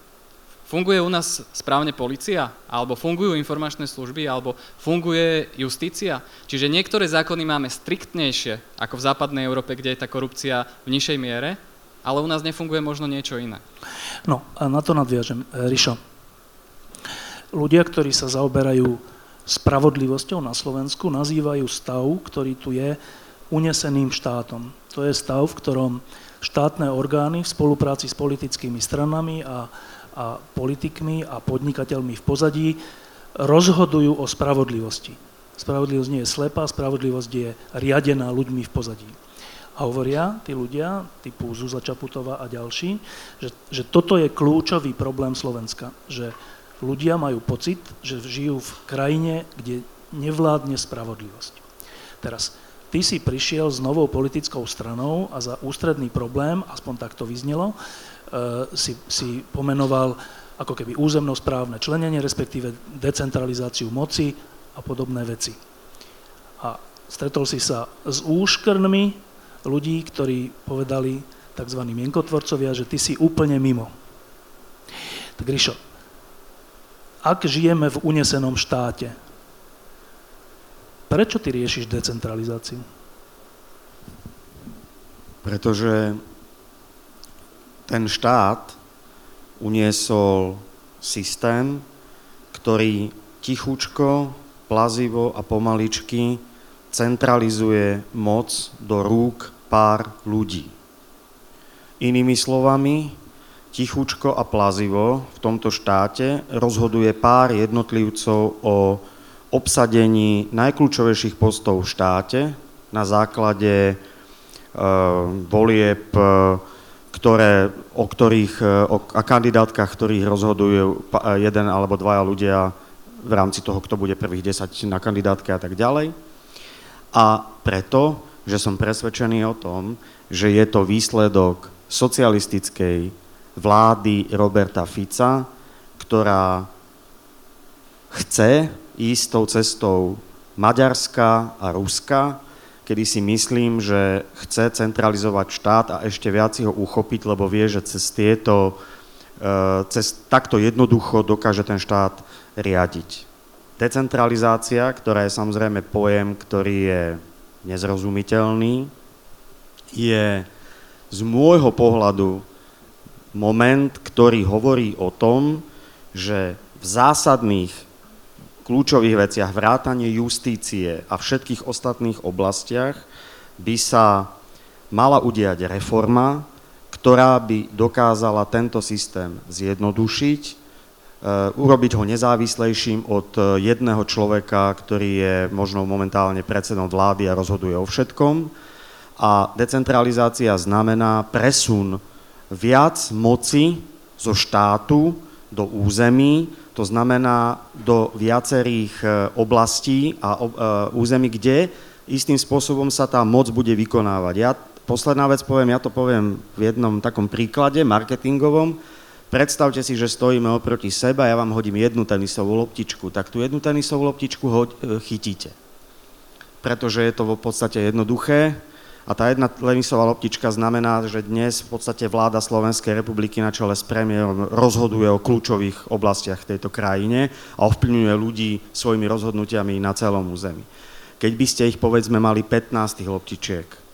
Funguje u nás správne policia? Alebo fungujú informačné služby? Alebo funguje justícia? Čiže niektoré zákony máme striktnejšie ako v západnej Európe, kde je tá korupcia v nižšej miere, ale u nás nefunguje možno niečo iné. No a na to nadviažem. Rišo, ľudia, ktorí sa zaoberajú spravodlivosťou na Slovensku, nazývajú stav, ktorý tu je, uneseným štátom. To je stav, v ktorom štátne orgány v spolupráci s politickými stranami a a politikmi a podnikateľmi v pozadí rozhodujú o spravodlivosti. Spravodlivosť nie je slepá, spravodlivosť je riadená ľuďmi v pozadí. A hovoria tí ľudia, typu Zuza Čaputová a ďalší, že, že toto je kľúčový problém Slovenska. Že ľudia majú pocit, že žijú v krajine, kde nevládne spravodlivosť. Teraz, ty si prišiel s novou politickou stranou a za ústredný problém, aspoň tak to vyznelo, Eh, si, si pomenoval ako keby územnosprávne členenie, respektíve decentralizáciu moci a podobné veci. A stretol si sa s úškrnmi ľudí, ktorí povedali tzv. mienkotvorcovia, že ty si úplne mimo. Tak Ríšo, ak žijeme v unesenom štáte, prečo ty riešiš decentralizáciu? Pretože ten štát uniesol systém, ktorý tichučko, plazivo a pomaličky centralizuje moc do rúk pár ľudí. Inými slovami, tichučko a plazivo v tomto štáte rozhoduje pár jednotlivcov o obsadení najkľúčovejších postov v štáte na základe e, volieb e, ktoré, o ktorých, e, o, a kandidátkach, ktorých rozhodujú e, jeden alebo dvaja ľudia v rámci toho, kto bude prvých 10 na kandidátke a tak ďalej. A preto, že som presvedčený o tom, že je to výsledok socialistickej vlády Roberta Fica, ktorá chce ísť tou cestou Maďarska a Ruska, kedy si myslím, že chce centralizovať štát a ešte viac ho uchopiť, lebo vie, že cez tieto, e, cez takto jednoducho dokáže ten štát riadiť. Decentralizácia, ktorá je samozrejme pojem, ktorý je nezrozumiteľný, je z môjho pohľadu moment, ktorý hovorí o tom, že v zásadných kľúčových veciach, vrátanie justície a všetkých ostatných oblastiach by sa mala udiať reforma, ktorá by dokázala tento systém zjednodušiť, e, urobiť ho nezávislejším od jedného človeka, ktorý je možno momentálne predsedom vlády a rozhoduje o všetkom. A decentralizácia znamená presun viac moci zo štátu do území, to znamená do viacerých e, oblastí a e, území, kde istým spôsobom sa tá moc bude vykonávať. Ja, posledná vec poviem, ja to poviem v jednom takom príklade marketingovom. Predstavte si, že stojíme oproti sebe a ja vám hodím jednu tenisovú loptičku, tak tú jednu tenisovú loptičku e, chytíte. Pretože je to v podstate jednoduché, a tá jedna tenisová loptička znamená, že dnes v podstate vláda Slovenskej republiky na čele s premiérom rozhoduje o kľúčových oblastiach v tejto krajine a ovplyvňuje ľudí svojimi rozhodnutiami na celom území. Keď by ste ich povedzme mali 15 tých loptičiek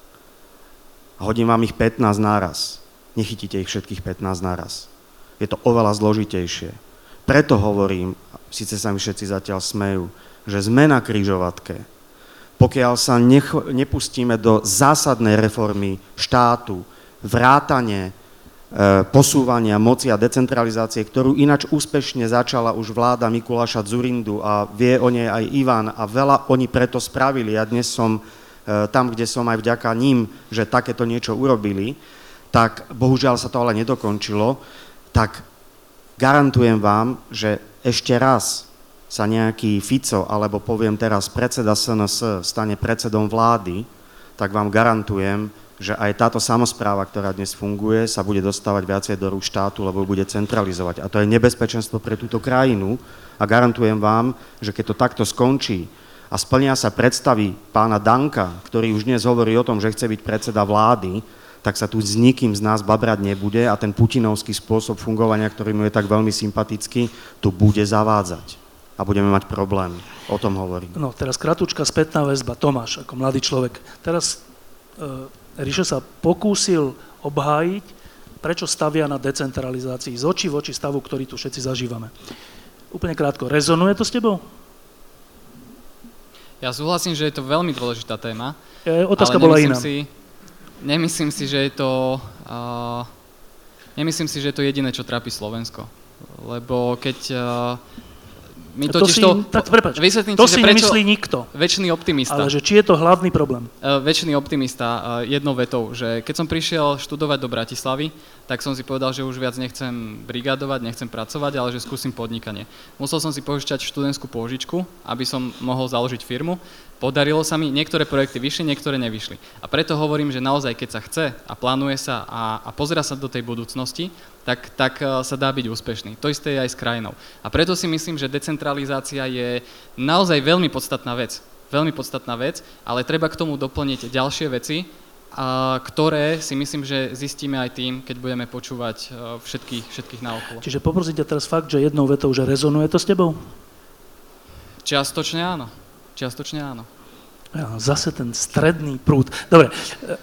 hodím vám ich 15 náraz, nechytíte ich všetkých 15 náraz. Je to oveľa zložitejšie. Preto hovorím, síce sa mi všetci zatiaľ smejú, že sme na kryžovatke, pokiaľ sa nech, nepustíme do zásadnej reformy štátu, vrátane e, posúvania moci a decentralizácie, ktorú inač úspešne začala už vláda Mikuláša Zurindu a vie o nej aj Ivan a veľa oni preto spravili. Ja dnes som e, tam, kde som aj vďaka ním, že takéto niečo urobili, tak bohužiaľ sa to ale nedokončilo, tak garantujem vám, že ešte raz sa nejaký Fico, alebo poviem teraz predseda SNS, stane predsedom vlády, tak vám garantujem, že aj táto samozpráva, ktorá dnes funguje, sa bude dostávať viacej do rúk štátu, lebo bude centralizovať. A to je nebezpečenstvo pre túto krajinu a garantujem vám, že keď to takto skončí a splnia sa predstavy pána Danka, ktorý už dnes hovorí o tom, že chce byť predseda vlády, tak sa tu s nikým z nás babrať nebude a ten putinovský spôsob fungovania, ktorý mu je tak veľmi sympatický, tu bude zavádzať a budeme mať problém. O tom hovorím. No, teraz kratučka spätná väzba. Tomáš, ako mladý človek. Teraz e, Ríšo sa pokúsil obhájiť, prečo stavia na decentralizácii z očí v oči stavu, ktorý tu všetci zažívame. Úplne krátko, rezonuje to s tebou? Ja súhlasím, že je to veľmi dôležitá téma. E, otázka bola iná. Si, nemyslím si, že je to... Uh, nemyslím si, že je to jediné, čo trápi Slovensko. Lebo keď uh, my to si, to, tak, prepáč, vysvetlím to si, si nemyslí nikto. Väčšiný optimista. Ale že či je to hlavný problém? Uh, väčšiný optimista uh, jednou vetou, že keď som prišiel študovať do Bratislavy, tak som si povedal, že už viac nechcem brigadovať, nechcem pracovať, ale že skúsim podnikanie. Musel som si požičať študentskú pôžičku, aby som mohol založiť firmu. Podarilo sa mi, niektoré projekty vyšli, niektoré nevyšli. A preto hovorím, že naozaj, keď sa chce a plánuje sa a, a pozera sa do tej budúcnosti, tak, tak e, sa dá byť úspešný. To isté je aj s krajinou. A preto si myslím, že decentralizácia je naozaj veľmi podstatná vec. Veľmi podstatná vec, ale treba k tomu doplniť ďalšie veci, a ktoré si myslím, že zistíme aj tým, keď budeme počúvať e, všetkých, všetkých naokolo. Čiže poprosím ťa teraz fakt, že jednou vetou, že rezonuje to s tebou? Čiastočne áno. Čiastočne áno. Zase ten stredný prúd. Dobre,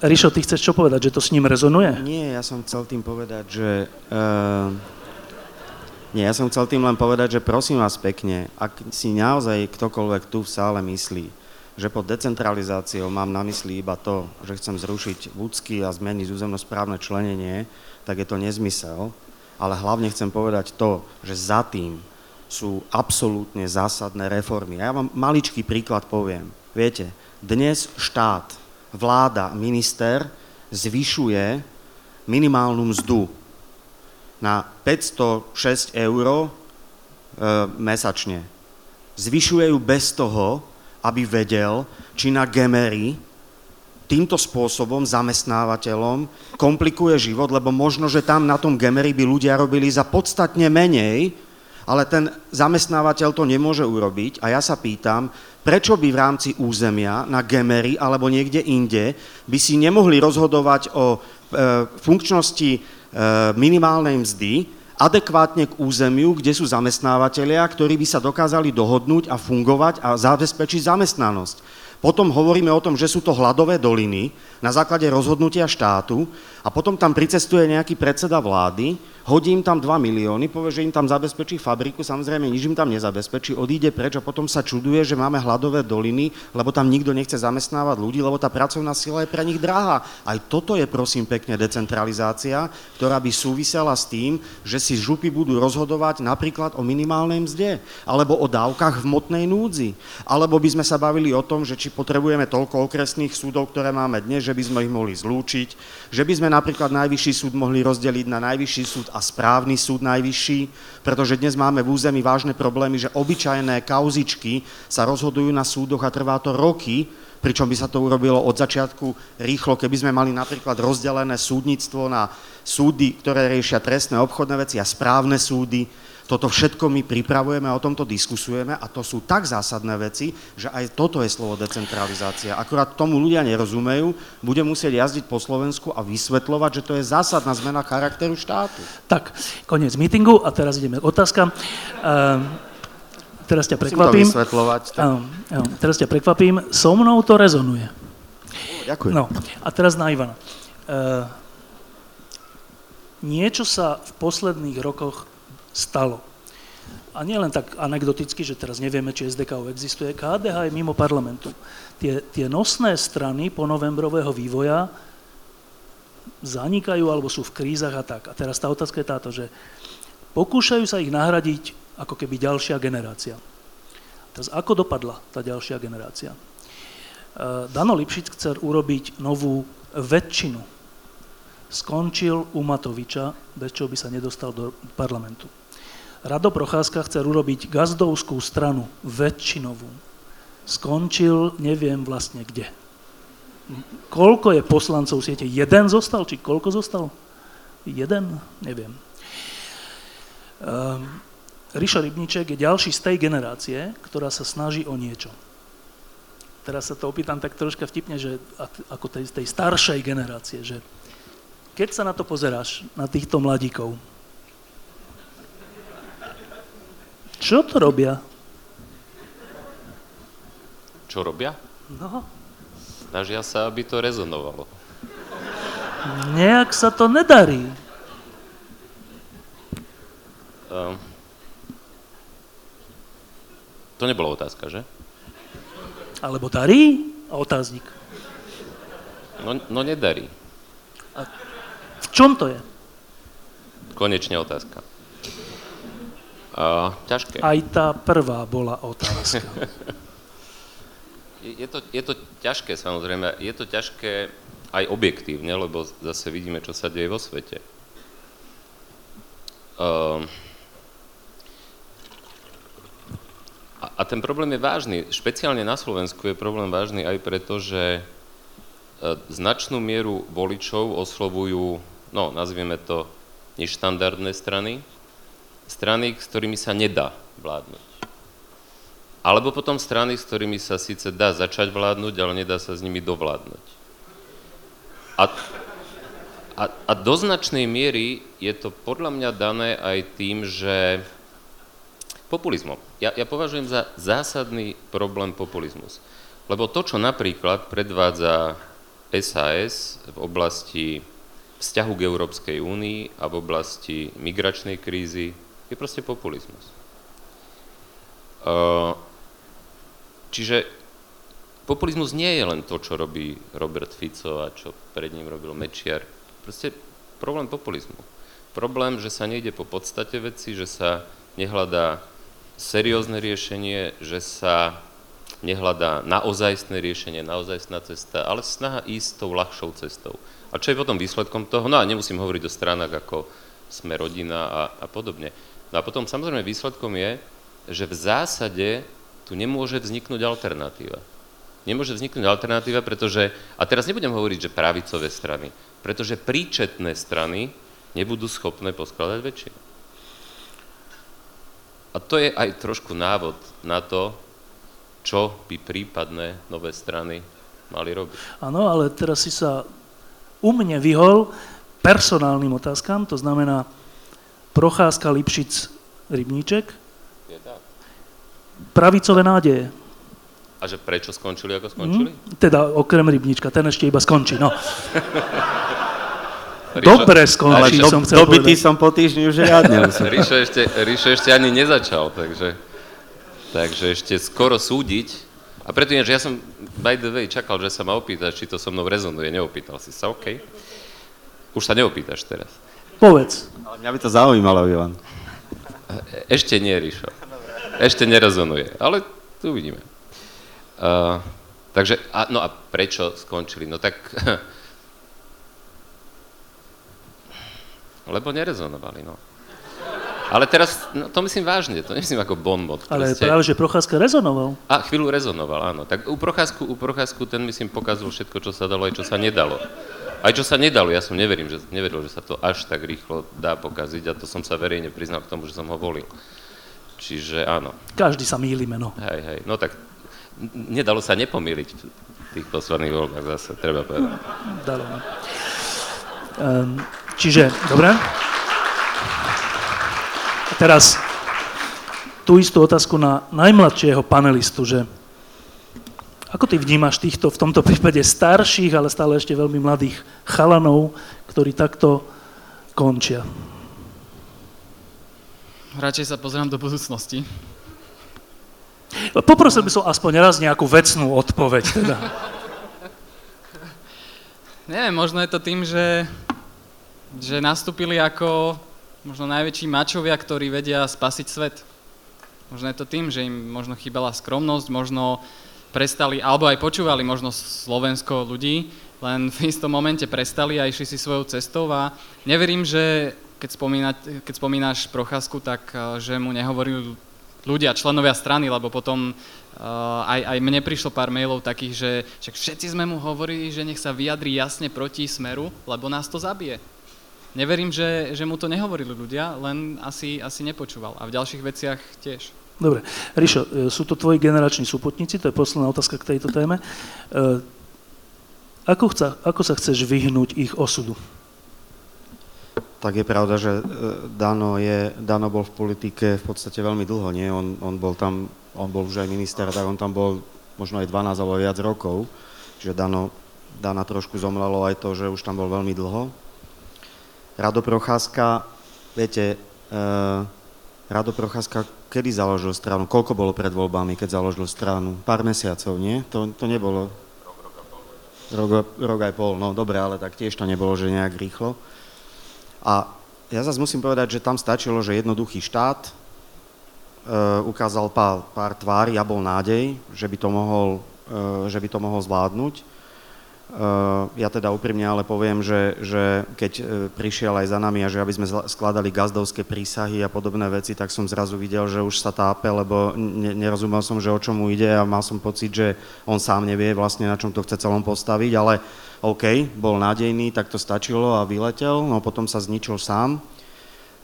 Rišo, ty chceš čo povedať, že to s ním rezonuje? Nie, ja som chcel tým povedať, že... Uh, nie, ja som chcel tým len povedať, že prosím vás pekne, ak si naozaj ktokoľvek tu v sále myslí, že pod decentralizáciou mám na mysli iba to, že chcem zrušiť ľudský a zmeniť územnosprávne členenie, tak je to nezmysel. Ale hlavne chcem povedať to, že za tým sú absolútne zásadné reformy. A ja vám maličký príklad poviem. Viete, dnes štát, vláda, minister zvyšuje minimálnu mzdu na 506 eur e, mesačne. Zvyšuje ju bez toho, aby vedel, či na Gemery týmto spôsobom zamestnávateľom komplikuje život, lebo možno, že tam na tom Gemery by ľudia robili za podstatne menej, ale ten zamestnávateľ to nemôže urobiť a ja sa pýtam, prečo by v rámci územia na Gemery alebo niekde inde by si nemohli rozhodovať o e, funkčnosti e, minimálnej mzdy, adekvátne k územiu, kde sú zamestnávateľia, ktorí by sa dokázali dohodnúť a fungovať a zabezpečiť zamestnanosť. Potom hovoríme o tom, že sú to hladové doliny na základe rozhodnutia štátu a potom tam pricestuje nejaký predseda vlády hodí im tam 2 milióny, povie, že im tam zabezpečí fabriku, samozrejme nič im tam nezabezpečí, odíde preč a potom sa čuduje, že máme hladové doliny, lebo tam nikto nechce zamestnávať ľudí, lebo tá pracovná sila je pre nich drahá. Aj toto je prosím pekne decentralizácia, ktorá by súvisela s tým, že si župy budú rozhodovať napríklad o minimálnej mzde, alebo o dávkach v motnej núdzi, alebo by sme sa bavili o tom, že či potrebujeme toľko okresných súdov, ktoré máme dnes, že by sme ich mohli zlúčiť, že by sme napríklad najvyšší súd mohli rozdeliť na najvyšší súd a správny súd najvyšší, pretože dnes máme v území vážne problémy, že obyčajné kauzičky sa rozhodujú na súdoch a trvá to roky, pričom by sa to urobilo od začiatku rýchlo, keby sme mali napríklad rozdelené súdnictvo na súdy, ktoré riešia trestné obchodné veci a správne súdy, toto všetko my pripravujeme o tomto diskusujeme a to sú tak zásadné veci, že aj toto je slovo decentralizácia. Akurát tomu ľudia nerozumejú, bude musieť jazdiť po Slovensku a vysvetľovať, že to je zásadná zmena charakteru štátu. Tak, koniec meetingu a teraz ideme k otázkam. Uh, teraz ťa prekvapím. Vysvetľovať. Tak... Uh, uh, teraz ťa prekvapím. So mnou to rezonuje. Ďakujem. No, a teraz na Ivana. Uh, niečo sa v posledných rokoch stalo. a nie len tak anekdoticky, že teraz nevieme, či SDK existuje, KDH je mimo parlamentu. Tie, tie nosné strany po novembrového vývoja zanikajú alebo sú v krízach a tak. A teraz tá otázka je táto, že pokúšajú sa ich nahradiť ako keby ďalšia generácia. Teraz ako dopadla tá ďalšia generácia? E, Dano Lipšic chcel urobiť novú väčšinu. Skončil u Matoviča, bez čoho by sa nedostal do parlamentu. Rado Procházka chcel urobiť gazdovskú stranu, väčšinovú. Skončil, neviem vlastne kde. Koľko je poslancov siete? Jeden zostal? Či koľko zostal? Jeden? Neviem. Um, Ríša Rybníček je ďalší z tej generácie, ktorá sa snaží o niečo. Teraz sa to opýtam tak troška vtipne, že ako tej, tej staršej generácie, že keď sa na to pozeráš, na týchto mladíkov, Čo to robia? Čo robia? No. Snažia sa, aby to rezonovalo. Nejak sa to nedarí. Um, to nebola otázka, že? Alebo darí? A otáznik. No, no nedarí. A v čom to je? Konečne otázka. Uh, ťažké. Aj tá prvá bola otázka. je, to, je to ťažké, samozrejme. Je to ťažké aj objektívne, lebo zase vidíme, čo sa deje vo svete. Uh, a, a ten problém je vážny. Špeciálne na Slovensku je problém vážny aj preto, že uh, značnú mieru voličov oslovujú, no, nazvieme to, neštandardné strany, strany, s ktorými sa nedá vládnuť. Alebo potom strany, s ktorými sa síce dá začať vládnuť, ale nedá sa s nimi dovládnuť. A, a, a do značnej miery je to podľa mňa dané aj tým, že populizmom. Ja, ja považujem za zásadný problém populizmus. Lebo to, čo napríklad predvádza SAS v oblasti vzťahu k Európskej únii a v oblasti migračnej krízy, je proste populizmus. Čiže populizmus nie je len to, čo robí Robert Fico a čo pred ním robil Mečiar. Proste problém populizmu. Problém, že sa nejde po podstate veci, že sa nehľadá seriózne riešenie, že sa nehľadá naozajstné riešenie, naozajstná cesta, ale snaha ísť tou ľahšou cestou. A čo je potom výsledkom toho? No a nemusím hovoriť o stranách ako sme rodina a, a podobne. No a potom samozrejme výsledkom je, že v zásade tu nemôže vzniknúť alternatíva. Nemôže vzniknúť alternatíva, pretože, a teraz nebudem hovoriť, že pravicové strany, pretože príčetné strany nebudú schopné poskladať väčšinu. A to je aj trošku návod na to, čo by prípadné nové strany mali robiť. Áno, ale teraz si sa u mne vyhol personálnym otázkam, to znamená, Procházka, Lipšic, Rybníček. Je tak. Pravicové nádeje. A že prečo skončili, ako skončili? Mm, teda okrem Rybníčka, ten ešte iba skončí, no. Dobre skončí, som chcel Dobitý som po týždni už riadne. Ríšo ešte, Ríšo ešte ani nezačal, takže, takže ešte skoro súdiť. A preto že ja som by the way čakal, že sa ma opýtaš, či to so mnou rezonuje. Neopýtal si sa, OK. Už sa neopýtaš teraz. Povedz. Ale mňa by to zaujímalo, Ivan. Ešte nie, Ríšo. Ešte nerezonuje, ale tu uvidíme. Uh, takže, a, no a prečo skončili? No tak, lebo nerezonovali, no. Ale teraz, no, to myslím vážne, to myslím ako bonmot. Ale proste. práve, že Procházka rezonoval. A chvíľu rezonoval, áno. Tak u Procházku, u Procházku ten myslím pokazal všetko, čo sa dalo aj čo sa nedalo. Aj čo sa nedalo, ja som neverím, že, neveril, že sa to až tak rýchlo dá pokaziť a to som sa verejne priznal k tomu, že som ho volil. Čiže áno. Každý sa mýli meno. Hej, hej, no tak nedalo sa nepomýliť v tých posledných voľbách zase, treba povedať. Dalo. Um, čiže, dobre. A teraz tú istú otázku na najmladšieho panelistu, že ako ty vnímaš týchto v tomto prípade starších, ale stále ešte veľmi mladých chalanov, ktorí takto končia? Radšej sa pozerám do budúcnosti. Poprosil by som aspoň raz nejakú vecnú odpoveď. Teda. Neviem, možno je to tým, že, že nastúpili ako možno najväčší mačovia, ktorí vedia spasiť svet. Možno je to tým, že im možno chýbala skromnosť, možno prestali, alebo aj počúvali možno Slovensko ľudí, len v istom momente prestali a išli si svojou cestou a neverím, že keď, spomína, keď spomínaš Procházku, tak eh, že mu nehovorili ľudia, členovia strany, lebo potom uh, aj, aj mne prišlo pár mailov takých, že však všetci sme mu hovorili, že nech sa vyjadri jasne proti smeru, lebo nás to zabije. Neverím, že, že mu to nehovorili ľudia, len asi, asi nepočúval. A v ďalších veciach tiež. Dobre. Ríšo, eh, sú to tvoji generační súputníci, to je posledná otázka k tejto téme. Ako, chca, ako sa chceš vyhnúť ich osudu? Tak je pravda, že e, Dano, je, Dano bol v politike v podstate veľmi dlho, nie? On, on bol tam, on bol už aj minister, tak on tam bol možno aj 12 alebo viac rokov. Čiže Dano, Dana trošku zomlalo aj to, že už tam bol veľmi dlho. Rado Procházka, viete, uh, Rado Procházka kedy založil stranu? Koľko bolo pred voľbami, keď založil stranu? Pár mesiacov, nie? To, to nebolo... Rok, rok aj pol, no dobre, ale tak tiež to nebolo, že nejak rýchlo. A ja zase musím povedať, že tam stačilo, že jednoduchý štát e, ukázal pár, pár tvári a bol nádej, že by to mohol, e, že by to mohol zvládnuť. E, ja teda úprimne ale poviem, že, že keď e, prišiel aj za nami a že aby sme skladali gazdovské prísahy a podobné veci, tak som zrazu videl, že už sa tápe, lebo ne, nerozumel som, že o čomu ide a mal som pocit, že on sám nevie vlastne, na čom to chce celom postaviť, ale OK, bol nádejný, tak to stačilo a vyletel, no potom sa zničil sám,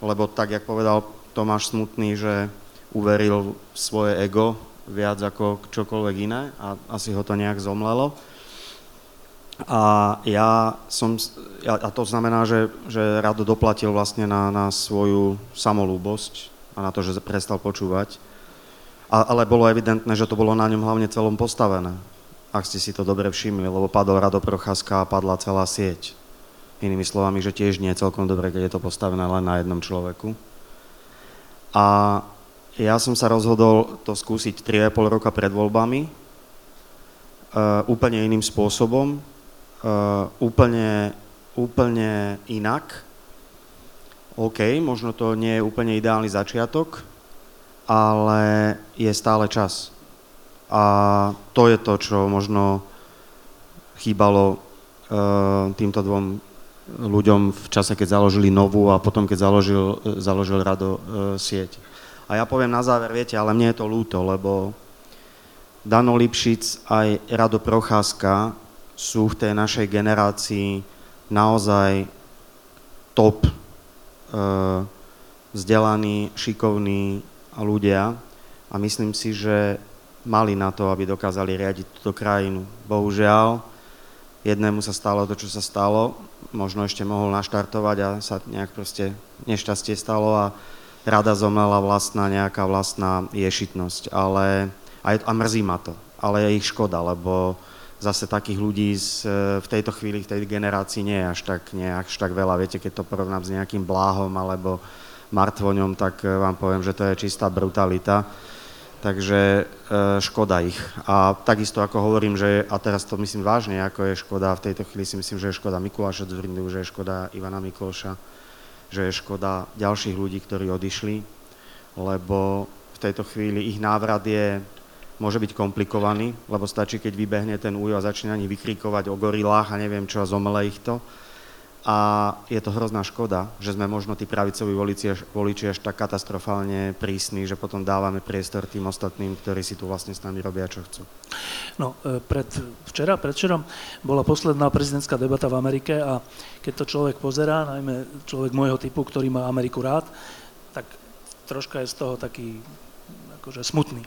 lebo tak, jak povedal Tomáš Smutný, že uveril svoje ego viac ako čokoľvek iné a asi ho to nejak zomlelo. A ja som, a to znamená, že, že Rado doplatil vlastne na, na svoju samolúbosť a na to, že prestal počúvať. A, ale bolo evidentné, že to bolo na ňom hlavne celom postavené ak ste si to dobre všimli, lebo padol Rado Procházka a padla celá sieť. Inými slovami, že tiež nie je celkom dobre, keď je to postavené len na jednom človeku. A ja som sa rozhodol to skúsiť 3,5 roka pred voľbami, uh, úplne iným spôsobom, uh, úplne, úplne inak. OK, možno to nie je úplne ideálny začiatok, ale je stále čas. A to je to, čo možno chýbalo uh, týmto dvom ľuďom v čase, keď založili novú a potom, keď založil, založil Rado uh, sieť. A ja poviem na záver, viete, ale mne je to ľúto, lebo Dano Lipšic aj Rado Procházka sú v tej našej generácii naozaj top uh, vzdelaní, šikovní ľudia a myslím si, že mali na to, aby dokázali riadiť túto krajinu. Bohužiaľ, jednému sa stalo to, čo sa stalo, možno ešte mohol naštartovať a sa nejak proste nešťastie stalo a rada zomlela vlastná nejaká vlastná ješitnosť, ale aj, a mrzí ma to, ale je ich škoda, lebo zase takých ľudí z, v tejto chvíli, v tej generácii nie je až tak, nie až tak veľa. Viete, keď to porovnám s nejakým bláhom alebo martvoňom, tak vám poviem, že to je čistá brutalita takže e, škoda ich. A takisto ako hovorím, že, a teraz to myslím vážne, ako je škoda, v tejto chvíli si myslím, že je škoda Mikuláša Zurindu, že je škoda Ivana Mikloša, že je škoda ďalších ľudí, ktorí odišli, lebo v tejto chvíli ich návrat je, môže byť komplikovaný, lebo stačí, keď vybehne ten újo a začne na nich vykrikovať o gorilách a neviem čo a zomele ich to a je to hrozná škoda, že sme možno tí pravicoví voliči, voliči až tak katastrofálne prísni, že potom dávame priestor tým ostatným, ktorí si tu vlastne s nami robia, čo chcú. No, e, pred, včera, predvčerom bola posledná prezidentská debata v Amerike a keď to človek pozerá, najmä človek môjho typu, ktorý má Ameriku rád, tak troška je z toho taký akože smutný.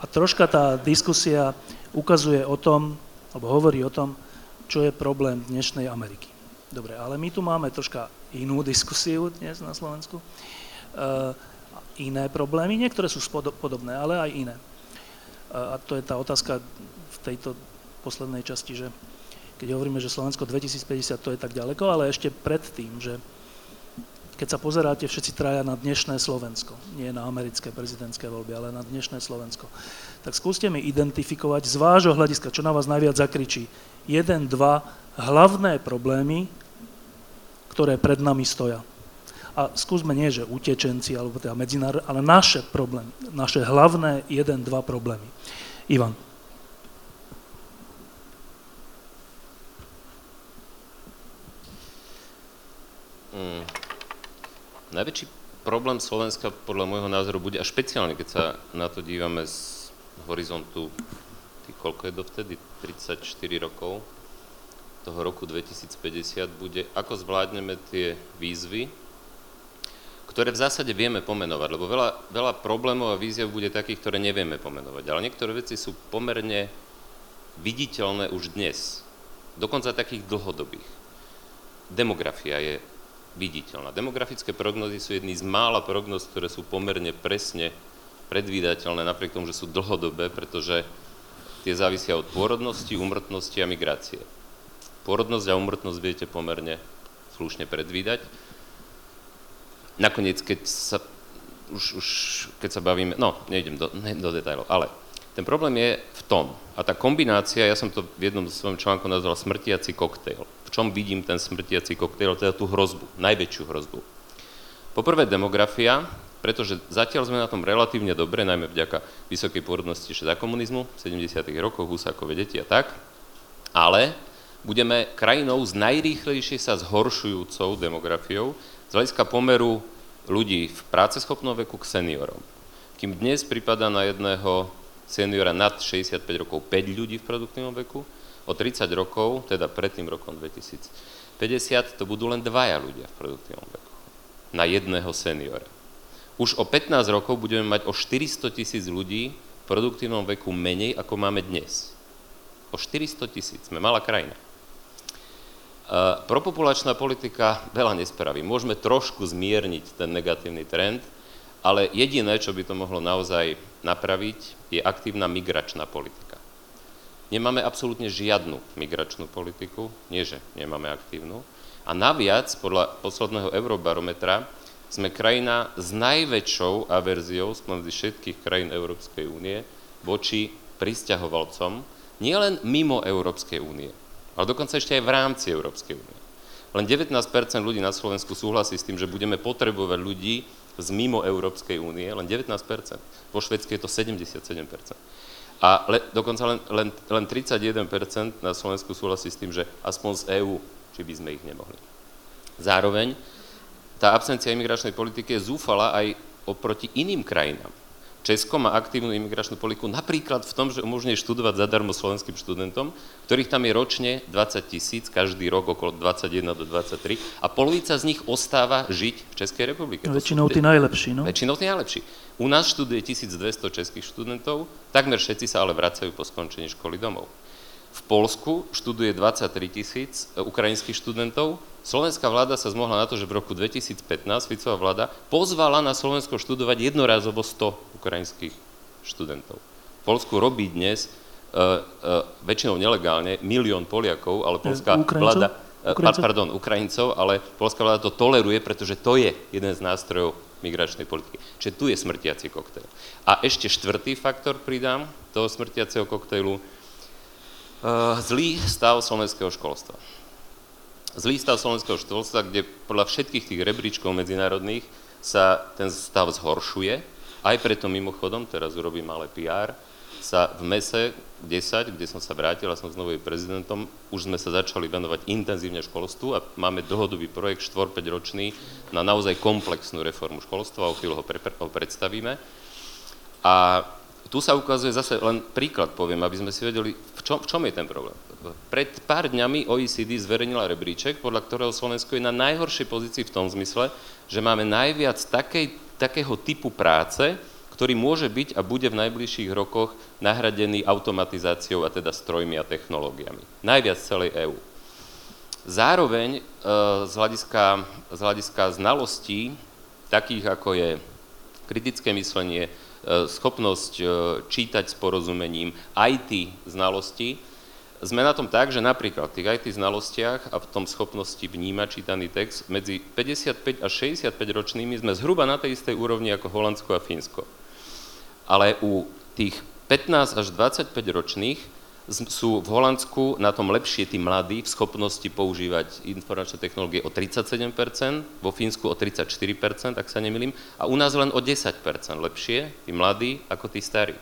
A troška tá diskusia ukazuje o tom, alebo hovorí o tom, čo je problém dnešnej Ameriky. Dobre, ale my tu máme troška inú diskusiu dnes na Slovensku. Uh, iné problémy, niektoré sú podobné, ale aj iné. Uh, a to je tá otázka v tejto poslednej časti, že keď hovoríme, že Slovensko 2050 to je tak ďaleko, ale ešte predtým, že keď sa pozeráte všetci traja na dnešné Slovensko, nie na americké prezidentské voľby, ale na dnešné Slovensko, tak skúste mi identifikovať z vášho hľadiska, čo na vás najviac zakričí, jeden, dva hlavné problémy, ktoré pred nami stoja. A skúsme nie, že utečenci, alebo teda medzinár, ale naše problémy, naše hlavné jeden, dva problémy. Ivan. Hmm. Najväčší problém Slovenska podľa môjho názoru bude, a špeciálne keď sa na to dívame z horizontu, tý, koľko je dovtedy, 34 rokov, toho roku 2050, bude, ako zvládneme tie výzvy, ktoré v zásade vieme pomenovať, lebo veľa, veľa problémov a výziev bude takých, ktoré nevieme pomenovať. Ale niektoré veci sú pomerne viditeľné už dnes, dokonca takých dlhodobých. Demografia je viditeľná. Demografické prognozy sú jedny z mála prognoz, ktoré sú pomerne presne predvídateľné, napriek tomu, že sú dlhodobé, pretože tie závisia od pôrodnosti, umrtnosti a migrácie. Pôrodnosť a umrtnosť viete pomerne slušne predvídať. Nakoniec, keď sa, už, už, keď sa bavíme, no, nejdem do, nejdem do detailov, ale ten problém je v tom, a tá kombinácia, ja som to v jednom svojom článku nazval smrtiaci koktejl čom vidím ten smrtiaci koktejl, teda tú hrozbu, najväčšiu hrozbu. Poprvé demografia, pretože zatiaľ sme na tom relatívne dobre, najmä vďaka vysokej pôrodnosti za komunizmu, v 70. rokoch, Husákové deti a tak, ale budeme krajinou s najrýchlejšie sa zhoršujúcou demografiou z hľadiska pomeru ľudí v práceschopnom veku k seniorom. Kým dnes pripada na jedného seniora nad 65 rokov 5 ľudí v produktívnom veku, o 30 rokov, teda pred tým rokom 2050, to budú len dvaja ľudia v produktívnom veku na jedného seniora. Už o 15 rokov budeme mať o 400 tisíc ľudí v produktívnom veku menej, ako máme dnes. O 400 tisíc. Sme malá krajina. Uh, propopulačná politika veľa nespraví. Môžeme trošku zmierniť ten negatívny trend, ale jediné, čo by to mohlo naozaj napraviť, je aktívna migračná politika. Nemáme absolútne žiadnu migračnú politiku, nie že nemáme aktívnu. A naviac, podľa posledného eurobarometra, sme krajina s najväčšou averziou spomedzi všetkých krajín Európskej únie voči pristahovalcom, nielen mimo Európskej únie, ale dokonca ešte aj v rámci Európskej únie. Len 19% ľudí na Slovensku súhlasí s tým, že budeme potrebovať ľudí z mimo Európskej únie, len 19% Vo Švedsku je to 77 a le, dokonca len, len, len 31% na Slovensku súhlasí s tým, že aspoň z EÚ, či by sme ich nemohli. Zároveň tá absencia imigračnej politiky je zúfala aj oproti iným krajinám. Česko má aktívnu imigračnú politiku napríklad v tom, že umožňuje študovať zadarmo slovenským študentom, ktorých tam je ročne 20 tisíc, každý rok okolo 21 do 23 a polovica z nich ostáva žiť v Českej republike. No, väčšinou tí najlepší, no? Väčšinou tí najlepší. U nás študuje 1200 českých študentov, takmer všetci sa ale vracajú po skončení školy domov. V Polsku študuje 23 tisíc e, ukrajinských študentov, Slovenská vláda sa zmohla na to, že v roku 2015 Ficová vláda pozvala na Slovensko študovať jednorázovo 100 ukrajinských študentov. V Polsku robí dnes uh, uh, väčšinou nelegálne milión Poliakov, ale polská vláda... Uh, Pardon, Ukrajincov, ale polská vláda to toleruje, pretože to je jeden z nástrojov migračnej politiky. Čiže tu je smrtiaci koktejl. A ešte štvrtý faktor pridám toho smrtiaceho koktejlu. Uh, zlý stav slovenského školstva zlý stav slovenského školstva, kde podľa všetkých tých rebríčkov medzinárodných sa ten stav zhoršuje. Aj preto mimochodom, teraz urobím malé PR, sa v MESE 10, kde som sa vrátil a som znovu prezidentom, už sme sa začali venovať intenzívne školstvu a máme dlhodobý projekt 4-5 ročný na naozaj komplexnú reformu školstva, o chvíľu ho, pre, ho predstavíme. A tu sa ukazuje zase len príklad, poviem, aby sme si vedeli, v čom, v čom je ten problém. Pred pár dňami OECD zverejnila rebríček, podľa ktorého Slovensko je na najhoršej pozícii v tom zmysle, že máme najviac takej, takého typu práce, ktorý môže byť a bude v najbližších rokoch nahradený automatizáciou a teda strojmi a technológiami. Najviac celej EÚ. Zároveň e, z hľadiska, z hľadiska znalostí, takých ako je kritické myslenie, E, schopnosť e, čítať s porozumením, IT znalosti, sme na tom tak, že napríklad v tých IT znalostiach a v tom schopnosti vnímať čítaný text medzi 55 až 65 ročnými sme zhruba na tej istej úrovni ako Holandsko a Fínsko. Ale u tých 15 až 25 ročných sú v Holandsku na tom lepšie tí mladí v schopnosti používať informačné technológie o 37%, vo Fínsku o 34%, ak sa nemýlim, a u nás len o 10% lepšie tí mladí ako tí starí.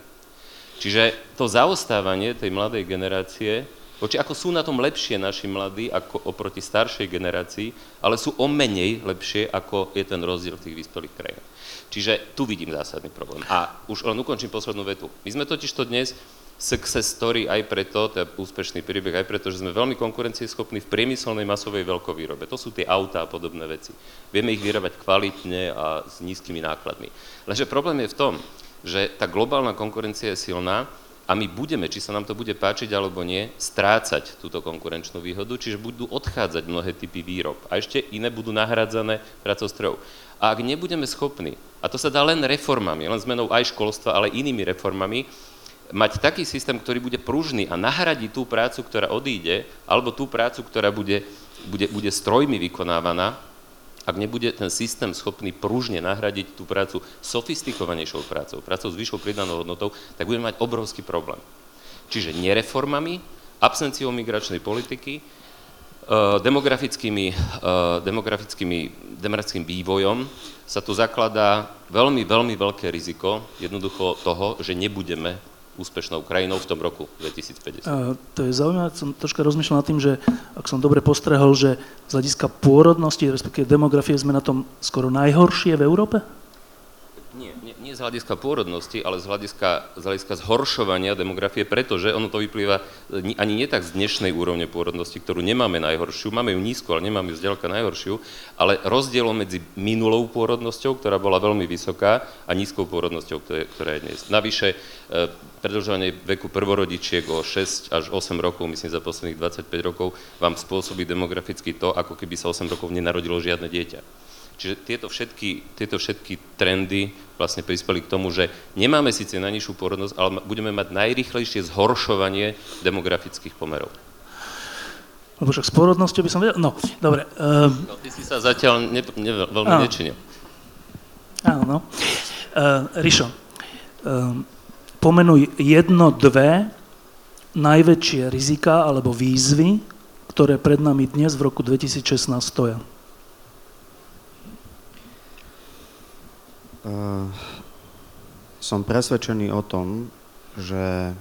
Čiže to zaostávanie tej mladej generácie, voči ako sú na tom lepšie naši mladí ako oproti staršej generácii, ale sú o menej lepšie, ako je ten rozdiel v tých vyspelých krajinách. Čiže tu vidím zásadný problém. A už len ukončím poslednú vetu. My sme totiž to dnes success story aj preto, teda úspešný príbeh aj preto, že sme veľmi konkurencieschopní v priemyselnej masovej veľkovýrobe. To sú tie autá a podobné veci. Vieme ich vyrábať kvalitne a s nízkymi nákladmi. Lenže problém je v tom, že tá globálna konkurencia je silná a my budeme, či sa nám to bude páčiť alebo nie, strácať túto konkurenčnú výhodu, čiže budú odchádzať mnohé typy výrob a ešte iné budú nahradzané pracostrojov. A ak nebudeme schopní, a to sa dá len reformami, len zmenou aj školstva, ale inými reformami, mať taký systém, ktorý bude pružný a nahradí tú prácu, ktorá odíde, alebo tú prácu, ktorá bude, bude, bude strojmi vykonávaná, ak nebude ten systém schopný pružne nahradiť tú prácu sofistikovanejšou prácou, prácou s vyššou pridanou hodnotou, tak budeme mať obrovský problém. Čiže nereformami, absenciou migračnej politiky, demografickými, eh, demografickými, demografickým vývojom sa tu zakladá veľmi, veľmi veľké riziko jednoducho toho, že nebudeme úspešnou krajinou v tom roku 2050. A to je zaujímavé, som troška rozmýšľal nad tým, že ak som dobre postrehol, že z hľadiska pôrodnosti, respektíve demografie sme na tom skoro najhoršie v Európe? Nie, nie, nie z hľadiska pôrodnosti, ale z hľadiska, z hľadiska zhoršovania demografie, pretože ono to vyplýva ani nie tak z dnešnej úrovne pôrodnosti, ktorú nemáme najhoršiu, máme ju nízku, ale nemáme ju zďaleka najhoršiu, ale rozdielom medzi minulou pôrodnosťou, ktorá bola veľmi vysoká, a nízkou pôrodnosťou, ktorá je dnes. Navyše, e, predlžovanie veku prvorodičiek o 6 až 8 rokov, myslím za posledných 25 rokov, vám spôsobí demograficky to, ako keby sa 8 rokov nenarodilo žiadne dieťa. Čiže tieto všetky, tieto všetky trendy vlastne prispeli k tomu, že nemáme síce najnižšiu porodnosť, ale budeme mať najrychlejšie zhoršovanie demografických pomerov. Lebo však s porodnosťou by som vedel... No, dobre. Uh... No, ty si sa zatiaľ ne, ne, veľmi áno. nečinil. Áno, no. Uh, Rišo, uh, pomenuj jedno, dve najväčšie rizika alebo výzvy, ktoré pred nami dnes v roku 2016 stoja. Som presvedčený o tom, že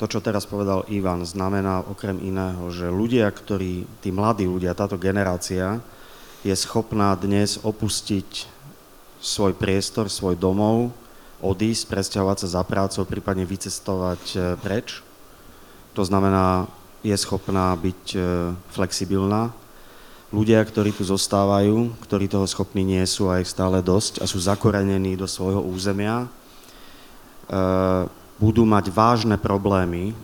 to, čo teraz povedal Ivan, znamená okrem iného, že ľudia, ktorí, tí mladí ľudia, táto generácia, je schopná dnes opustiť svoj priestor, svoj domov, odísť, presťahovať sa za prácou, prípadne vycestovať e, preč. To znamená, je schopná byť e, flexibilná, ľudia, ktorí tu zostávajú, ktorí toho schopní nie sú a ich stále dosť a sú zakorenení do svojho územia, e, budú mať vážne problémy e,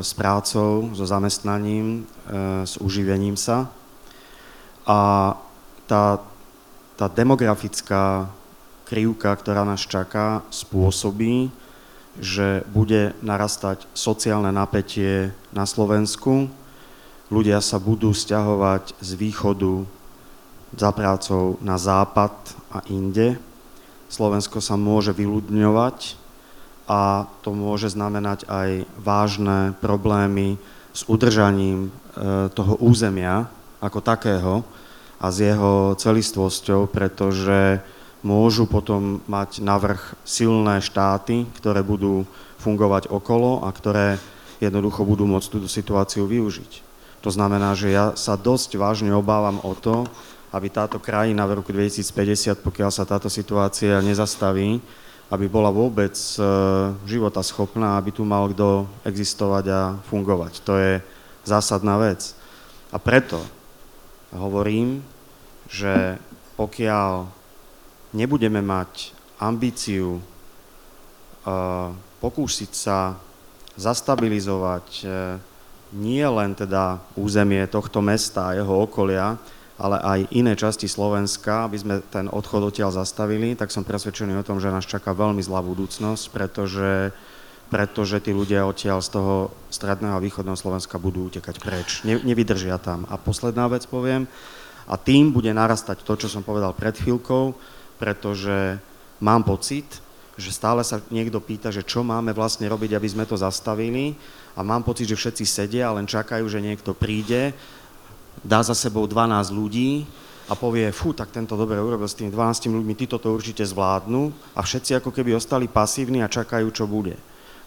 s prácou, so zamestnaním, e, s uživením sa. A tá, tá demografická krivka, ktorá nás čaká, spôsobí, že bude narastať sociálne napätie na Slovensku, ľudia sa budú stiahovať z východu za prácou na západ a inde. Slovensko sa môže vyľudňovať a to môže znamenať aj vážne problémy s udržaním e, toho územia ako takého a s jeho celistvosťou, pretože môžu potom mať navrh silné štáty, ktoré budú fungovať okolo a ktoré jednoducho budú môcť túto situáciu využiť. To znamená, že ja sa dosť vážne obávam o to, aby táto krajina v roku 2050, pokiaľ sa táto situácia nezastaví, aby bola vôbec e, života schopná, aby tu mal kto existovať a fungovať. To je zásadná vec. A preto hovorím, že pokiaľ nebudeme mať ambíciu uh, pokúsiť sa zastabilizovať uh, nie len teda územie tohto mesta a jeho okolia, ale aj iné časti Slovenska, aby sme ten odchod odtiaľ zastavili, tak som presvedčený o tom, že nás čaká veľmi zlá budúcnosť, pretože pretože tí ľudia odtiaľ z toho stredného a východného Slovenska budú utekať preč. Ne, nevydržia tam. A posledná vec poviem, a tým bude narastať to, čo som povedal pred chvíľkou, pretože mám pocit, že stále sa niekto pýta, že čo máme vlastne robiť, aby sme to zastavili a mám pocit, že všetci sedia a len čakajú, že niekto príde, dá za sebou 12 ľudí a povie, fú, tak tento dobre urobil s tými 12 ľuďmi, títo to určite zvládnu a všetci ako keby ostali pasívni a čakajú, čo bude.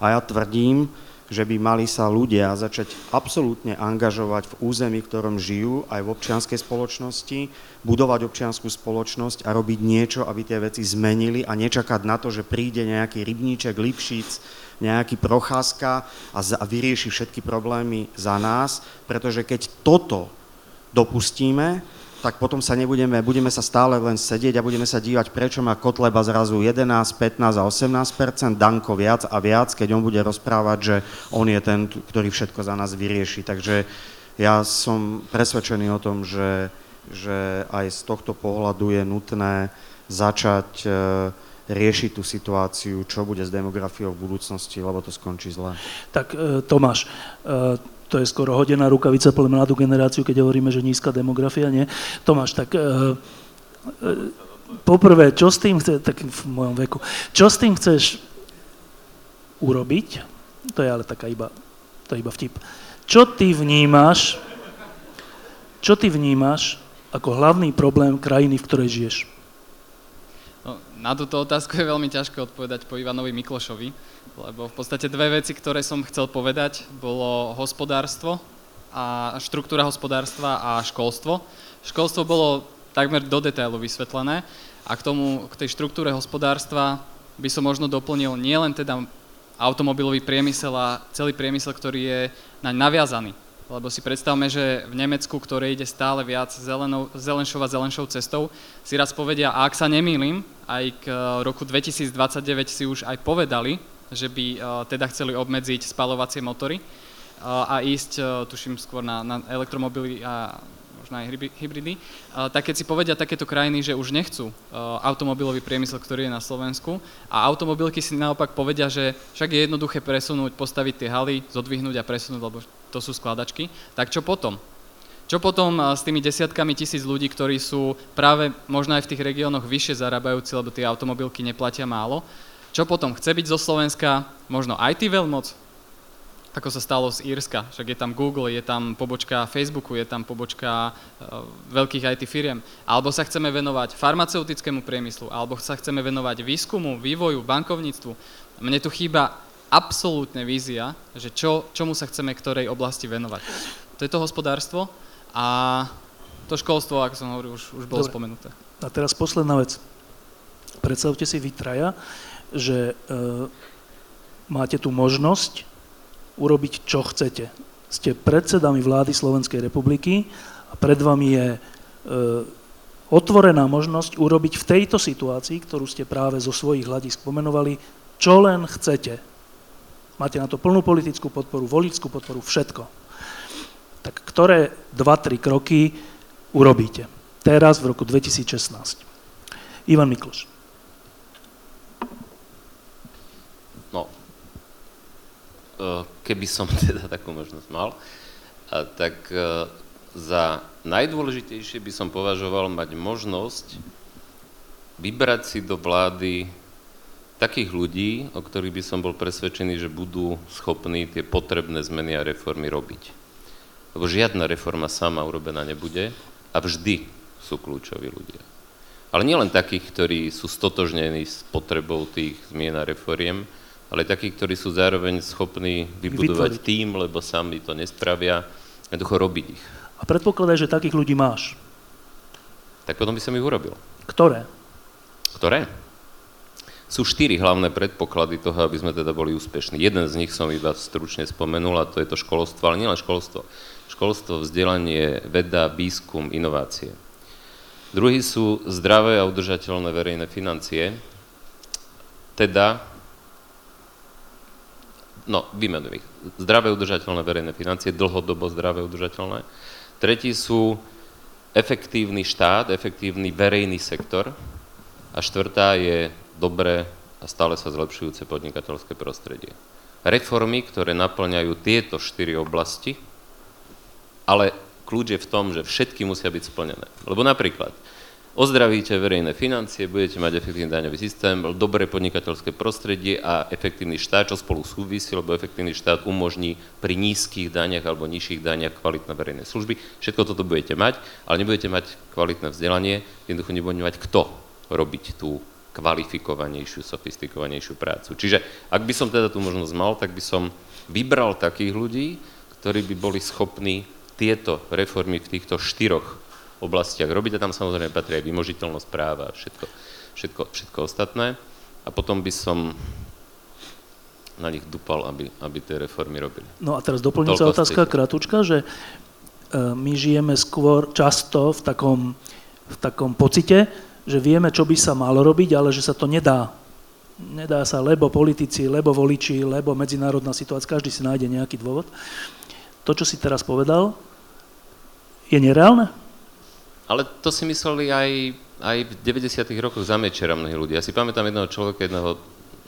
A ja tvrdím, že by mali sa ľudia začať absolútne angažovať v území, v ktorom žijú, aj v občianskej spoločnosti, budovať občianskú spoločnosť a robiť niečo, aby tie veci zmenili a nečakať na to, že príde nejaký rybníček, lipšic, nejaký procházka a, a vyrieši všetky problémy za nás, pretože keď toto dopustíme, tak potom sa nebudeme, budeme sa stále len sedieť a budeme sa dívať, prečo má Kotleba zrazu 11, 15 a 18 Danko viac a viac, keď on bude rozprávať, že on je ten, ktorý všetko za nás vyrieši. Takže ja som presvedčený o tom, že, že aj z tohto pohľadu je nutné začať e, riešiť tú situáciu, čo bude s demografiou v budúcnosti, lebo to skončí zle. Tak e, Tomáš, e, to je skoro hodená rukavica pre mladú generáciu, keď hovoríme, že nízka demografia, nie? Tomáš, tak e, e, poprvé, čo s tým chce, tak v mojom veku, čo s tým chceš urobiť? To je ale taká iba, to je iba vtip. Čo ty vnímaš, čo ty vnímaš ako hlavný problém krajiny, v ktorej žiješ? No, na túto otázku je veľmi ťažké odpovedať po Ivanovi Miklošovi, lebo v podstate dve veci, ktoré som chcel povedať, bolo hospodárstvo a štruktúra hospodárstva a školstvo. Školstvo bolo takmer do detailu vysvetlené a k tomu, k tej štruktúre hospodárstva by som možno doplnil nielen teda automobilový priemysel a celý priemysel, ktorý je naň naviazaný. Lebo si predstavme, že v Nemecku, ktoré ide stále viac zelenou, zelenšou a zelenšou cestou, si raz povedia, a ak sa nemýlim, aj k roku 2029 si už aj povedali, že by uh, teda chceli obmedziť spalovacie motory uh, a ísť, uh, tuším, skôr na, na elektromobily a možno aj hybridy, tak keď si povedia takéto krajiny, že už nechcú automobilový priemysel, ktorý je na Slovensku a automobilky si naopak povedia, že však je jednoduché presunúť, postaviť tie haly, zodvihnúť a presunúť, lebo to sú skladačky, tak čo potom? Čo potom s tými desiatkami tisíc ľudí, ktorí sú práve možno aj v tých regiónoch vyššie zarábajúci, lebo tie automobilky neplatia málo, čo potom? Chce byť zo Slovenska možno IT veľmoc? Ako sa stalo z Írska. Však je tam Google, je tam pobočka Facebooku, je tam pobočka uh, veľkých IT firiem. Alebo sa chceme venovať farmaceutickému priemyslu, alebo sa chceme venovať výskumu, vývoju, bankovníctvu. Mne tu chýba absolútne vízia, že čo, čomu sa chceme ktorej oblasti venovať. To je to hospodárstvo a to školstvo, ako som hovoril, už, už bolo Dobre. spomenuté. A teraz posledná vec. Predstavte si vy traja, že e, máte tu možnosť urobiť, čo chcete. Ste predsedami vlády Slovenskej republiky a pred vami je e, otvorená možnosť urobiť v tejto situácii, ktorú ste práve zo svojich hľadisk pomenovali, čo len chcete. Máte na to plnú politickú podporu, voličskú podporu, všetko. Tak ktoré 2-3 kroky urobíte? Teraz v roku 2016. Ivan Mikloš. Keby som teda takú možnosť mal, tak eh, za najdôležitejšie by som považoval mať možnosť vybrať si do vlády takých ľudí, o ktorých by som bol presvedčený, že budú schopní tie potrebné zmeny a reformy robiť. Lebo žiadna reforma sama urobená nebude a vždy sú kľúčoví ľudia. Ale nielen takých, ktorí sú stotožnení s potrebou tých zmien a reforiem, ale takí, ktorí sú zároveň schopní vybudovať Vytvoriť. tým, lebo sami to nespravia, jednoducho robiť ich. A predpokladaj, že takých ľudí máš. Tak potom by som ich urobil. Ktoré? Ktoré? Sú štyri hlavné predpoklady toho, aby sme teda boli úspešní. Jeden z nich som iba stručne spomenul, a to je to školstvo, ale nielen školstvo. Školstvo, vzdelanie, veda, výskum, inovácie. Druhý sú zdravé a udržateľné verejné financie, teda no, vymenujem ich. Zdravé udržateľné verejné financie, dlhodobo zdravé udržateľné. Tretí sú efektívny štát, efektívny verejný sektor. A štvrtá je dobré a stále sa zlepšujúce podnikateľské prostredie. reformy, ktoré naplňajú tieto štyri oblasti, ale kľúč je v tom, že všetky musia byť splnené. Lebo napríklad, ozdravíte verejné financie, budete mať efektívny daňový systém, dobré podnikateľské prostredie a efektívny štát, čo spolu súvisí, lebo efektívny štát umožní pri nízkych daniach alebo nižších daniach kvalitné verejné služby. Všetko toto budete mať, ale nebudete mať kvalitné vzdelanie, jednoducho nebudete mať kto robiť tú kvalifikovanejšiu, sofistikovanejšiu prácu. Čiže ak by som teda tú možnosť mal, tak by som vybral takých ľudí, ktorí by boli schopní tieto reformy v týchto štyroch oblastiach robiť a tam samozrejme patrí aj vymožiteľnosť práva a všetko, všetko, všetko ostatné. A potom by som na nich dupal, aby, aby tie reformy robili. No a teraz doplňujúca otázka, kratučka, že e, my žijeme skôr často v takom, v takom pocite, že vieme, čo by sa malo robiť, ale že sa to nedá. Nedá sa, lebo politici, lebo voliči, lebo medzinárodná situácia, každý si nájde nejaký dôvod. To, čo si teraz povedal, je nereálne? Ale to si mysleli aj, aj v 90. rokoch za Mečera mnohí ľudia. Ja si pamätám jedného človeka, jedného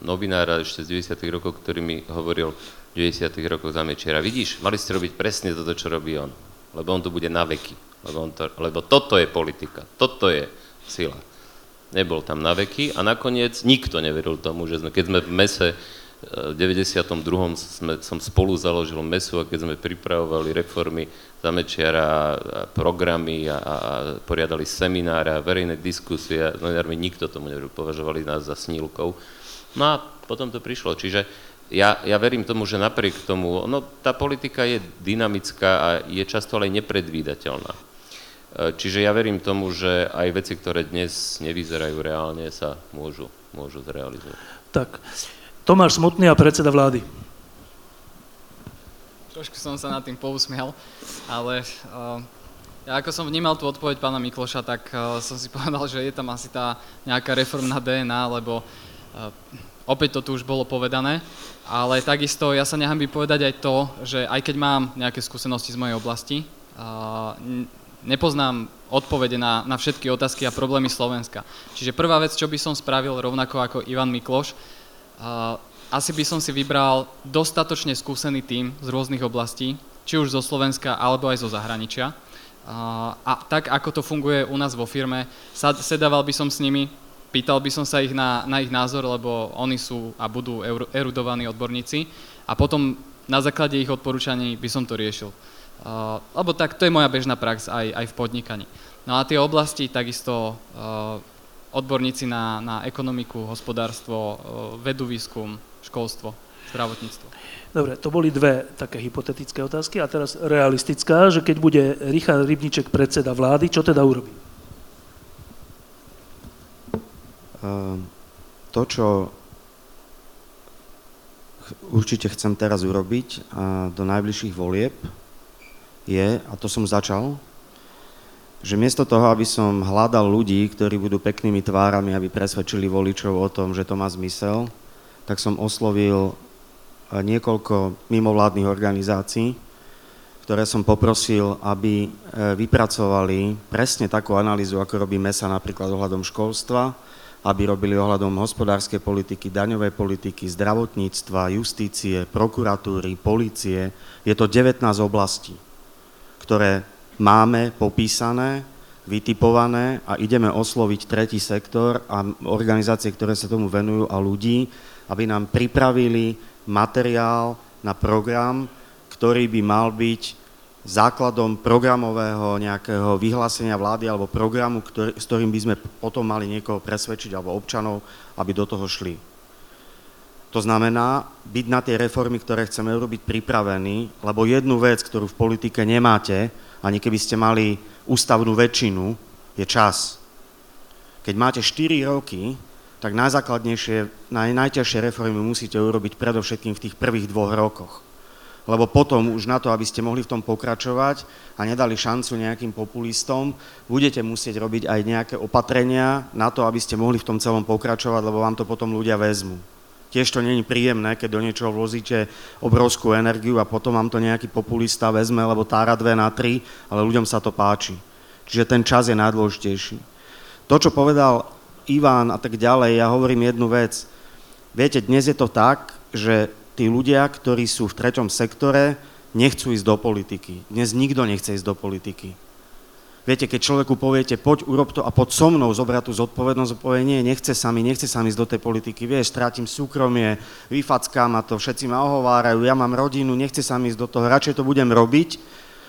novinára ešte z 90. rokov, ktorý mi hovoril v 90. rokoch za Mečera. Vidíš, mali ste robiť presne toto, čo robí on. Lebo on to bude na veky. Lebo, on to, lebo toto je politika. Toto je sila. Nebol tam na veky a nakoniec nikto neveril tomu, že sme, keď sme v mese v 92. Sme, som spolu založil mesu a keď sme pripravovali reformy Zamečiara programy a, a poriadali semináre a verejné diskusie novinármi nikto tomu neveril, považovali nás za snílkov. No a potom to prišlo. Čiže ja, ja verím tomu, že napriek tomu, no tá politika je dynamická a je často ale nepredvídateľná. E, čiže ja verím tomu, že aj veci, ktoré dnes nevyzerajú reálne, sa môžu, môžu zrealizovať. Tak, Tomáš Smutný a predseda vlády. Trošku som sa nad tým pousmial, ale uh, ja ako som vnímal tú odpoveď pána Mikloša, tak uh, som si povedal, že je tam asi tá nejaká reformná DNA, lebo uh, opäť to tu už bolo povedané, ale takisto ja sa nechám by povedať aj to, že aj keď mám nejaké skúsenosti z mojej oblasti, uh, nepoznám odpovede na, na všetky otázky a problémy Slovenska. Čiže prvá vec, čo by som spravil rovnako ako Ivan Mikloš, asi by som si vybral dostatočne skúsený tím z rôznych oblastí, či už zo Slovenska alebo aj zo zahraničia. A tak, ako to funguje u nás vo firme, sedával by som s nimi, pýtal by som sa ich na, na ich názor, lebo oni sú a budú erudovaní odborníci a potom na základe ich odporúčaní by som to riešil. Lebo tak to je moja bežná prax aj, aj v podnikaní. No a tie oblasti takisto odborníci na, na ekonomiku, hospodárstvo, vedu, výskum, školstvo, zdravotníctvo. Dobre, to boli dve také hypotetické otázky a teraz realistická, že keď bude Richard Rybníček predseda vlády, čo teda urobí? Ehm, to, čo určite chcem teraz urobiť do najbližších volieb, je, a to som začal, že miesto toho, aby som hľadal ľudí, ktorí budú peknými tvárami, aby presvedčili voličov o tom, že to má zmysel, tak som oslovil eh, niekoľko mimovládnych organizácií, ktoré som poprosil, aby eh, vypracovali presne takú analýzu, ako robí MESA napríklad ohľadom školstva, aby robili ohľadom hospodárskej politiky, daňovej politiky, zdravotníctva, justície, prokuratúry, policie. Je to 19 oblastí, ktoré máme popísané, vytipované a ideme osloviť tretí sektor a organizácie, ktoré sa tomu venujú a ľudí, aby nám pripravili materiál na program, ktorý by mal byť základom programového nejakého vyhlásenia vlády alebo programu, ktorý, s ktorým by sme potom mali niekoho presvedčiť alebo občanov, aby do toho šli. To znamená byť na tie reformy, ktoré chceme urobiť pripravení, lebo jednu vec, ktorú v politike nemáte, ani keby ste mali ústavnú väčšinu, je čas. Keď máte 4 roky, tak najzákladnejšie, naj, najťažšie reformy musíte urobiť predovšetkým v tých prvých dvoch rokoch. Lebo potom už na to, aby ste mohli v tom pokračovať a nedali šancu nejakým populistom, budete musieť robiť aj nejaké opatrenia na to, aby ste mohli v tom celom pokračovať, lebo vám to potom ľudia vezmú. Tiež to není príjemné, keď do niečoho vložíte obrovskú energiu a potom vám to nejaký populista vezme, lebo tára dve na tri, ale ľuďom sa to páči. Čiže ten čas je najdôležitejší. To, čo povedal Ivan a tak ďalej, ja hovorím jednu vec. Viete, dnes je to tak, že tí ľudia, ktorí sú v treťom sektore, nechcú ísť do politiky. Dnes nikto nechce ísť do politiky. Viete, keď človeku poviete, poď, urob to a poď so mnou zobrať tú zodpovednosť, povie, nie, nechce sa mi, nechce sa mi ísť do tej politiky, vieš, strátim súkromie, vyfackám ma to, všetci ma ohovárajú, ja mám rodinu, nechce sa mi ísť do toho, radšej to budem robiť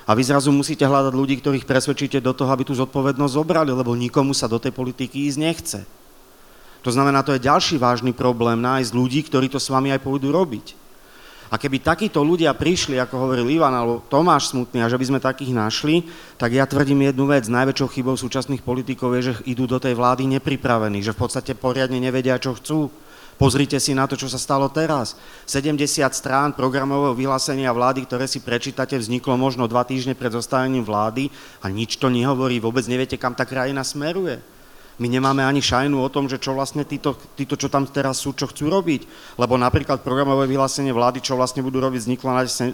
a vy zrazu musíte hľadať ľudí, ktorých presvedčíte do toho, aby tú zodpovednosť zobrali, lebo nikomu sa do tej politiky ísť nechce. To znamená, to je ďalší vážny problém, nájsť ľudí, ktorí to s vami aj pôjdu robiť. A keby takíto ľudia prišli, ako hovoril Ivan alebo Tomáš Smutný, a že by sme takých našli, tak ja tvrdím jednu vec. Najväčšou chybou súčasných politikov je, že idú do tej vlády nepripravení, že v podstate poriadne nevedia, čo chcú. Pozrite si na to, čo sa stalo teraz. 70 strán programového vyhlásenia vlády, ktoré si prečítate, vzniklo možno dva týždne pred zostavením vlády a nič to nehovorí, vôbec neviete, kam tá krajina smeruje. My nemáme ani šajnu o tom, že čo vlastne títo, títo, čo tam teraz sú, čo chcú robiť. Lebo napríklad programové vyhlásenie vlády, čo vlastne budú robiť, vzniklo na 70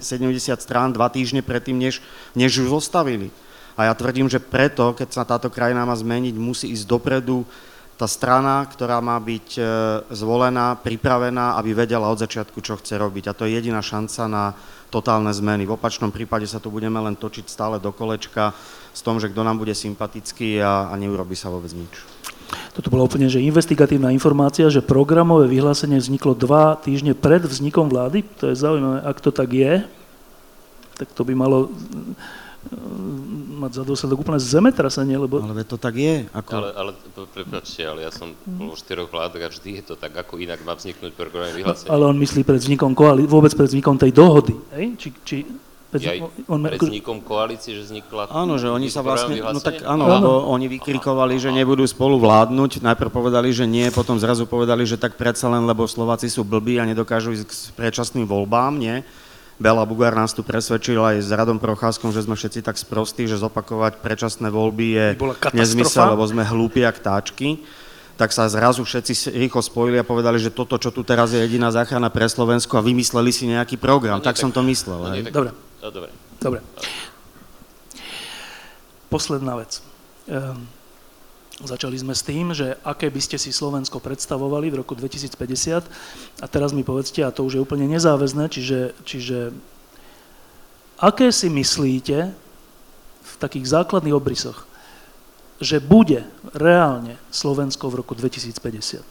strán dva týždne predtým, než, než ju zostavili. A ja tvrdím, že preto, keď sa táto krajina má zmeniť, musí ísť dopredu tá strana, ktorá má byť e, zvolená, pripravená, aby vedela od začiatku, čo chce robiť. A to je jediná šanca na totálne zmeny. V opačnom prípade sa tu budeme len točiť stále do kolečka s tom, že kto nám bude sympatický a, a neurobi sa vôbec nič. Toto bola úplne že investigatívna informácia, že programové vyhlásenie vzniklo dva týždne pred vznikom vlády. To je zaujímavé, ak to tak je, tak to by malo mať za dôsledok úplne zemetrasenie, lebo... Ale to tak je. Ako... Ale, ale prepáčte, ale ja som bol v štyroch vládach a vždy je to tak, ako inak má vzniknúť programové vyhlásenie. Ale on myslí pred vznikom koalí- vôbec pred vznikom tej dohody, hej? Či, či ja, on, pred vznikom koalície, že vznikla... Áno, že oni sa vlastne, no tak áno, lebo oni vykrikovali, že nebudú spolu vládnuť, najprv povedali, že nie, potom zrazu povedali, že tak predsa len, lebo Slováci sú blbí a nedokážu ísť k predčasným voľbám, nie? Bela Bugár nás tu presvedčil aj s Radom Procházkom, že sme všetci tak sprostí, že zopakovať predčasné voľby je nezmysel, lebo sme hlúpi jak táčky tak sa zrazu všetci rýchlo spojili a povedali, že toto, čo tu teraz je jediná záchrana pre Slovensko a vymysleli si nejaký program. No, tak, tak som to myslel. No, tak, Dobre. No, dobre. Dobre. Posledná vec. Um, Začali sme s tým, že aké by ste si Slovensko predstavovali v roku 2050 a teraz mi povedzte, a to už je úplne nezáväzné, čiže, čiže aké si myslíte v takých základných obrysoch, že bude reálne Slovensko v roku 2050?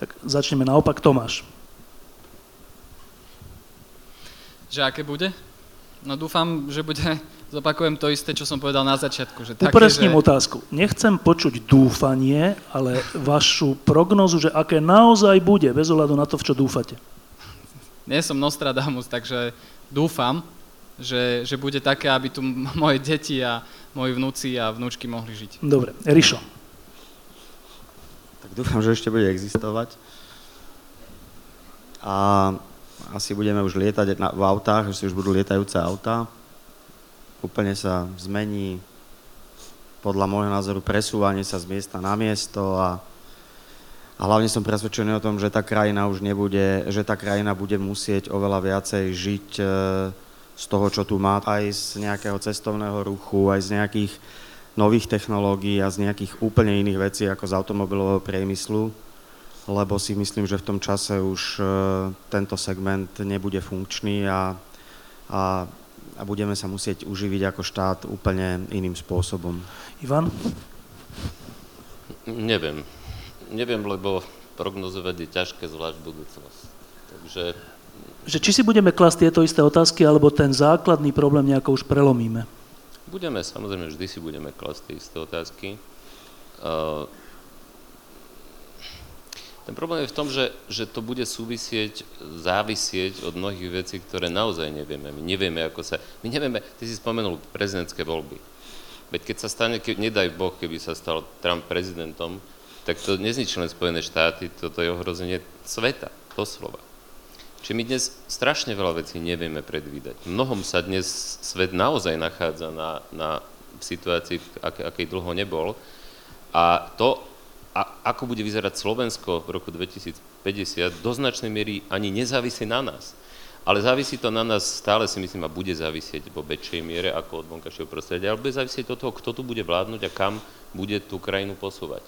Tak začneme naopak, Tomáš. Že aké bude? No dúfam, že bude Zopakujem to isté, čo som povedal na začiatku. Že také, Upresním že... otázku. Nechcem počuť dúfanie, ale vašu prognozu, že aké naozaj bude, bez ohľadu na to, v čo dúfate. Nie som Nostradamus, takže dúfam, že, že bude také, aby tu moje deti a moji vnúci a vnúčky mohli žiť. Dobre. Rišo. Tak dúfam, že ešte bude existovať. A asi budeme už lietať na, v autách, že si už budú lietajúce autá úplne sa zmení. Podľa môjho názoru presúvanie sa z miesta na miesto a, a hlavne som presvedčený o tom, že tá krajina už nebude, že tá krajina bude musieť oveľa viacej žiť e, z toho, čo tu má, aj z nejakého cestovného ruchu, aj z nejakých nových technológií a z nejakých úplne iných vecí ako z automobilového priemyslu, lebo si myslím, že v tom čase už e, tento segment nebude funkčný a, a a budeme sa musieť uživiť ako štát úplne iným spôsobom. Ivan? Neviem. Neviem, lebo prognozovať je ťažké, zvlášť budúcnosť. Takže... Že či si budeme klasť tieto isté otázky, alebo ten základný problém nejako už prelomíme? Budeme, samozrejme, vždy si budeme klasť tie isté otázky. Uh, ten problém je v tom, že, že to bude súvisieť, závisieť od mnohých vecí, ktoré naozaj nevieme. My nevieme, ako sa... My nevieme, ty si spomenul prezidentské voľby. Veď keď sa stane, keď, nedaj Boh, keby sa stal Trump prezidentom, tak to nezničí len Spojené štáty, toto je ohrozenie sveta, doslova. Čiže my dnes strašne veľa vecí nevieme predvídať. Mnohom sa dnes svet naozaj nachádza na, na situácii, ak, akej dlho nebol. A to, a ako bude vyzerať Slovensko v roku 2050, do značnej miery ani nezávisí na nás. Ale závisí to na nás stále si myslím a bude závisieť vo väčšej miere ako od vonkajšieho prostredia, ale bude závisieť od toho, kto tu bude vládnuť a kam bude tú krajinu posúvať.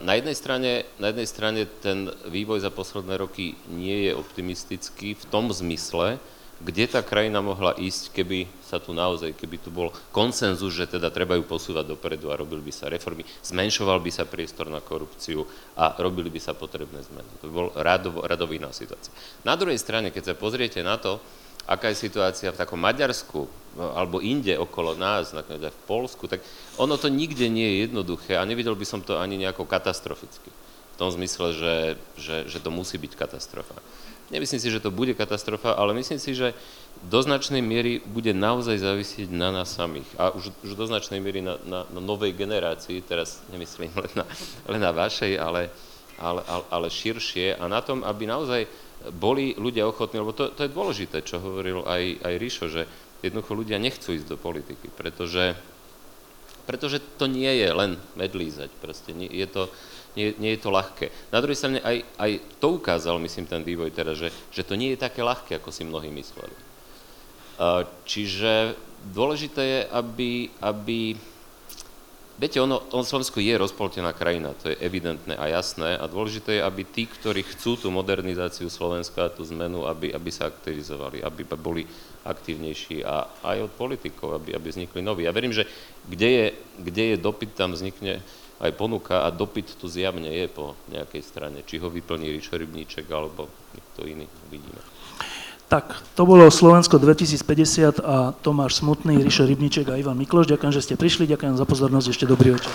Na jednej, strane, na jednej strane ten vývoj za posledné roky nie je optimistický v tom zmysle, kde tá krajina mohla ísť, keby sa tu naozaj, keby tu bol konsenzus, že teda treba ju posúvať dopredu a robili by sa reformy, zmenšoval by sa priestor na korupciu a robili by sa potrebné zmeny. To by bol radovo, radový situácia. Na druhej strane, keď sa pozriete na to, aká je situácia v takom Maďarsku no, alebo inde okolo nás, nakoniec aj v Polsku, tak ono to nikde nie je jednoduché a nevidel by som to ani nejako katastroficky. V tom zmysle, že, že, že to musí byť katastrofa. Nemyslím si, že to bude katastrofa, ale myslím si, že do značnej miery bude naozaj závisieť na nás samých. A už, už do značnej miery na, na, na novej generácii, teraz nemyslím len na, len na vašej, ale, ale, ale, ale širšie a na tom, aby naozaj boli ľudia ochotní, lebo to, to je dôležité, čo hovoril aj, aj Ríšo, že jednoducho ľudia nechcú ísť do politiky, pretože, pretože to nie je len medlízať, proste nie, je to, nie, nie je to ľahké. Na druhej strane aj, aj to ukázal, myslím, ten vývoj teraz, že, že to nie je také ľahké, ako si mnohí mysleli. Čiže dôležité je, aby, aby Viete, ono, on Slovensko je rozpoltená krajina, to je evidentné a jasné a dôležité je, aby tí, ktorí chcú tú modernizáciu Slovenska, tú zmenu, aby, aby sa aktivizovali, aby boli aktívnejší a aj od politikov, aby, aby vznikli noví. Ja verím, že kde je, kde je dopyt, tam vznikne aj ponuka a dopyt tu zjavne je po nejakej strane. Či ho vyplní Ríšo Rybníček alebo niekto iný, uvidíme. Tak, to bolo Slovensko 2050 a Tomáš Smutný, Ríšo Rybníček a Ivan Mikloš. Ďakujem, že ste prišli, ďakujem za pozornosť, ešte dobrý večer.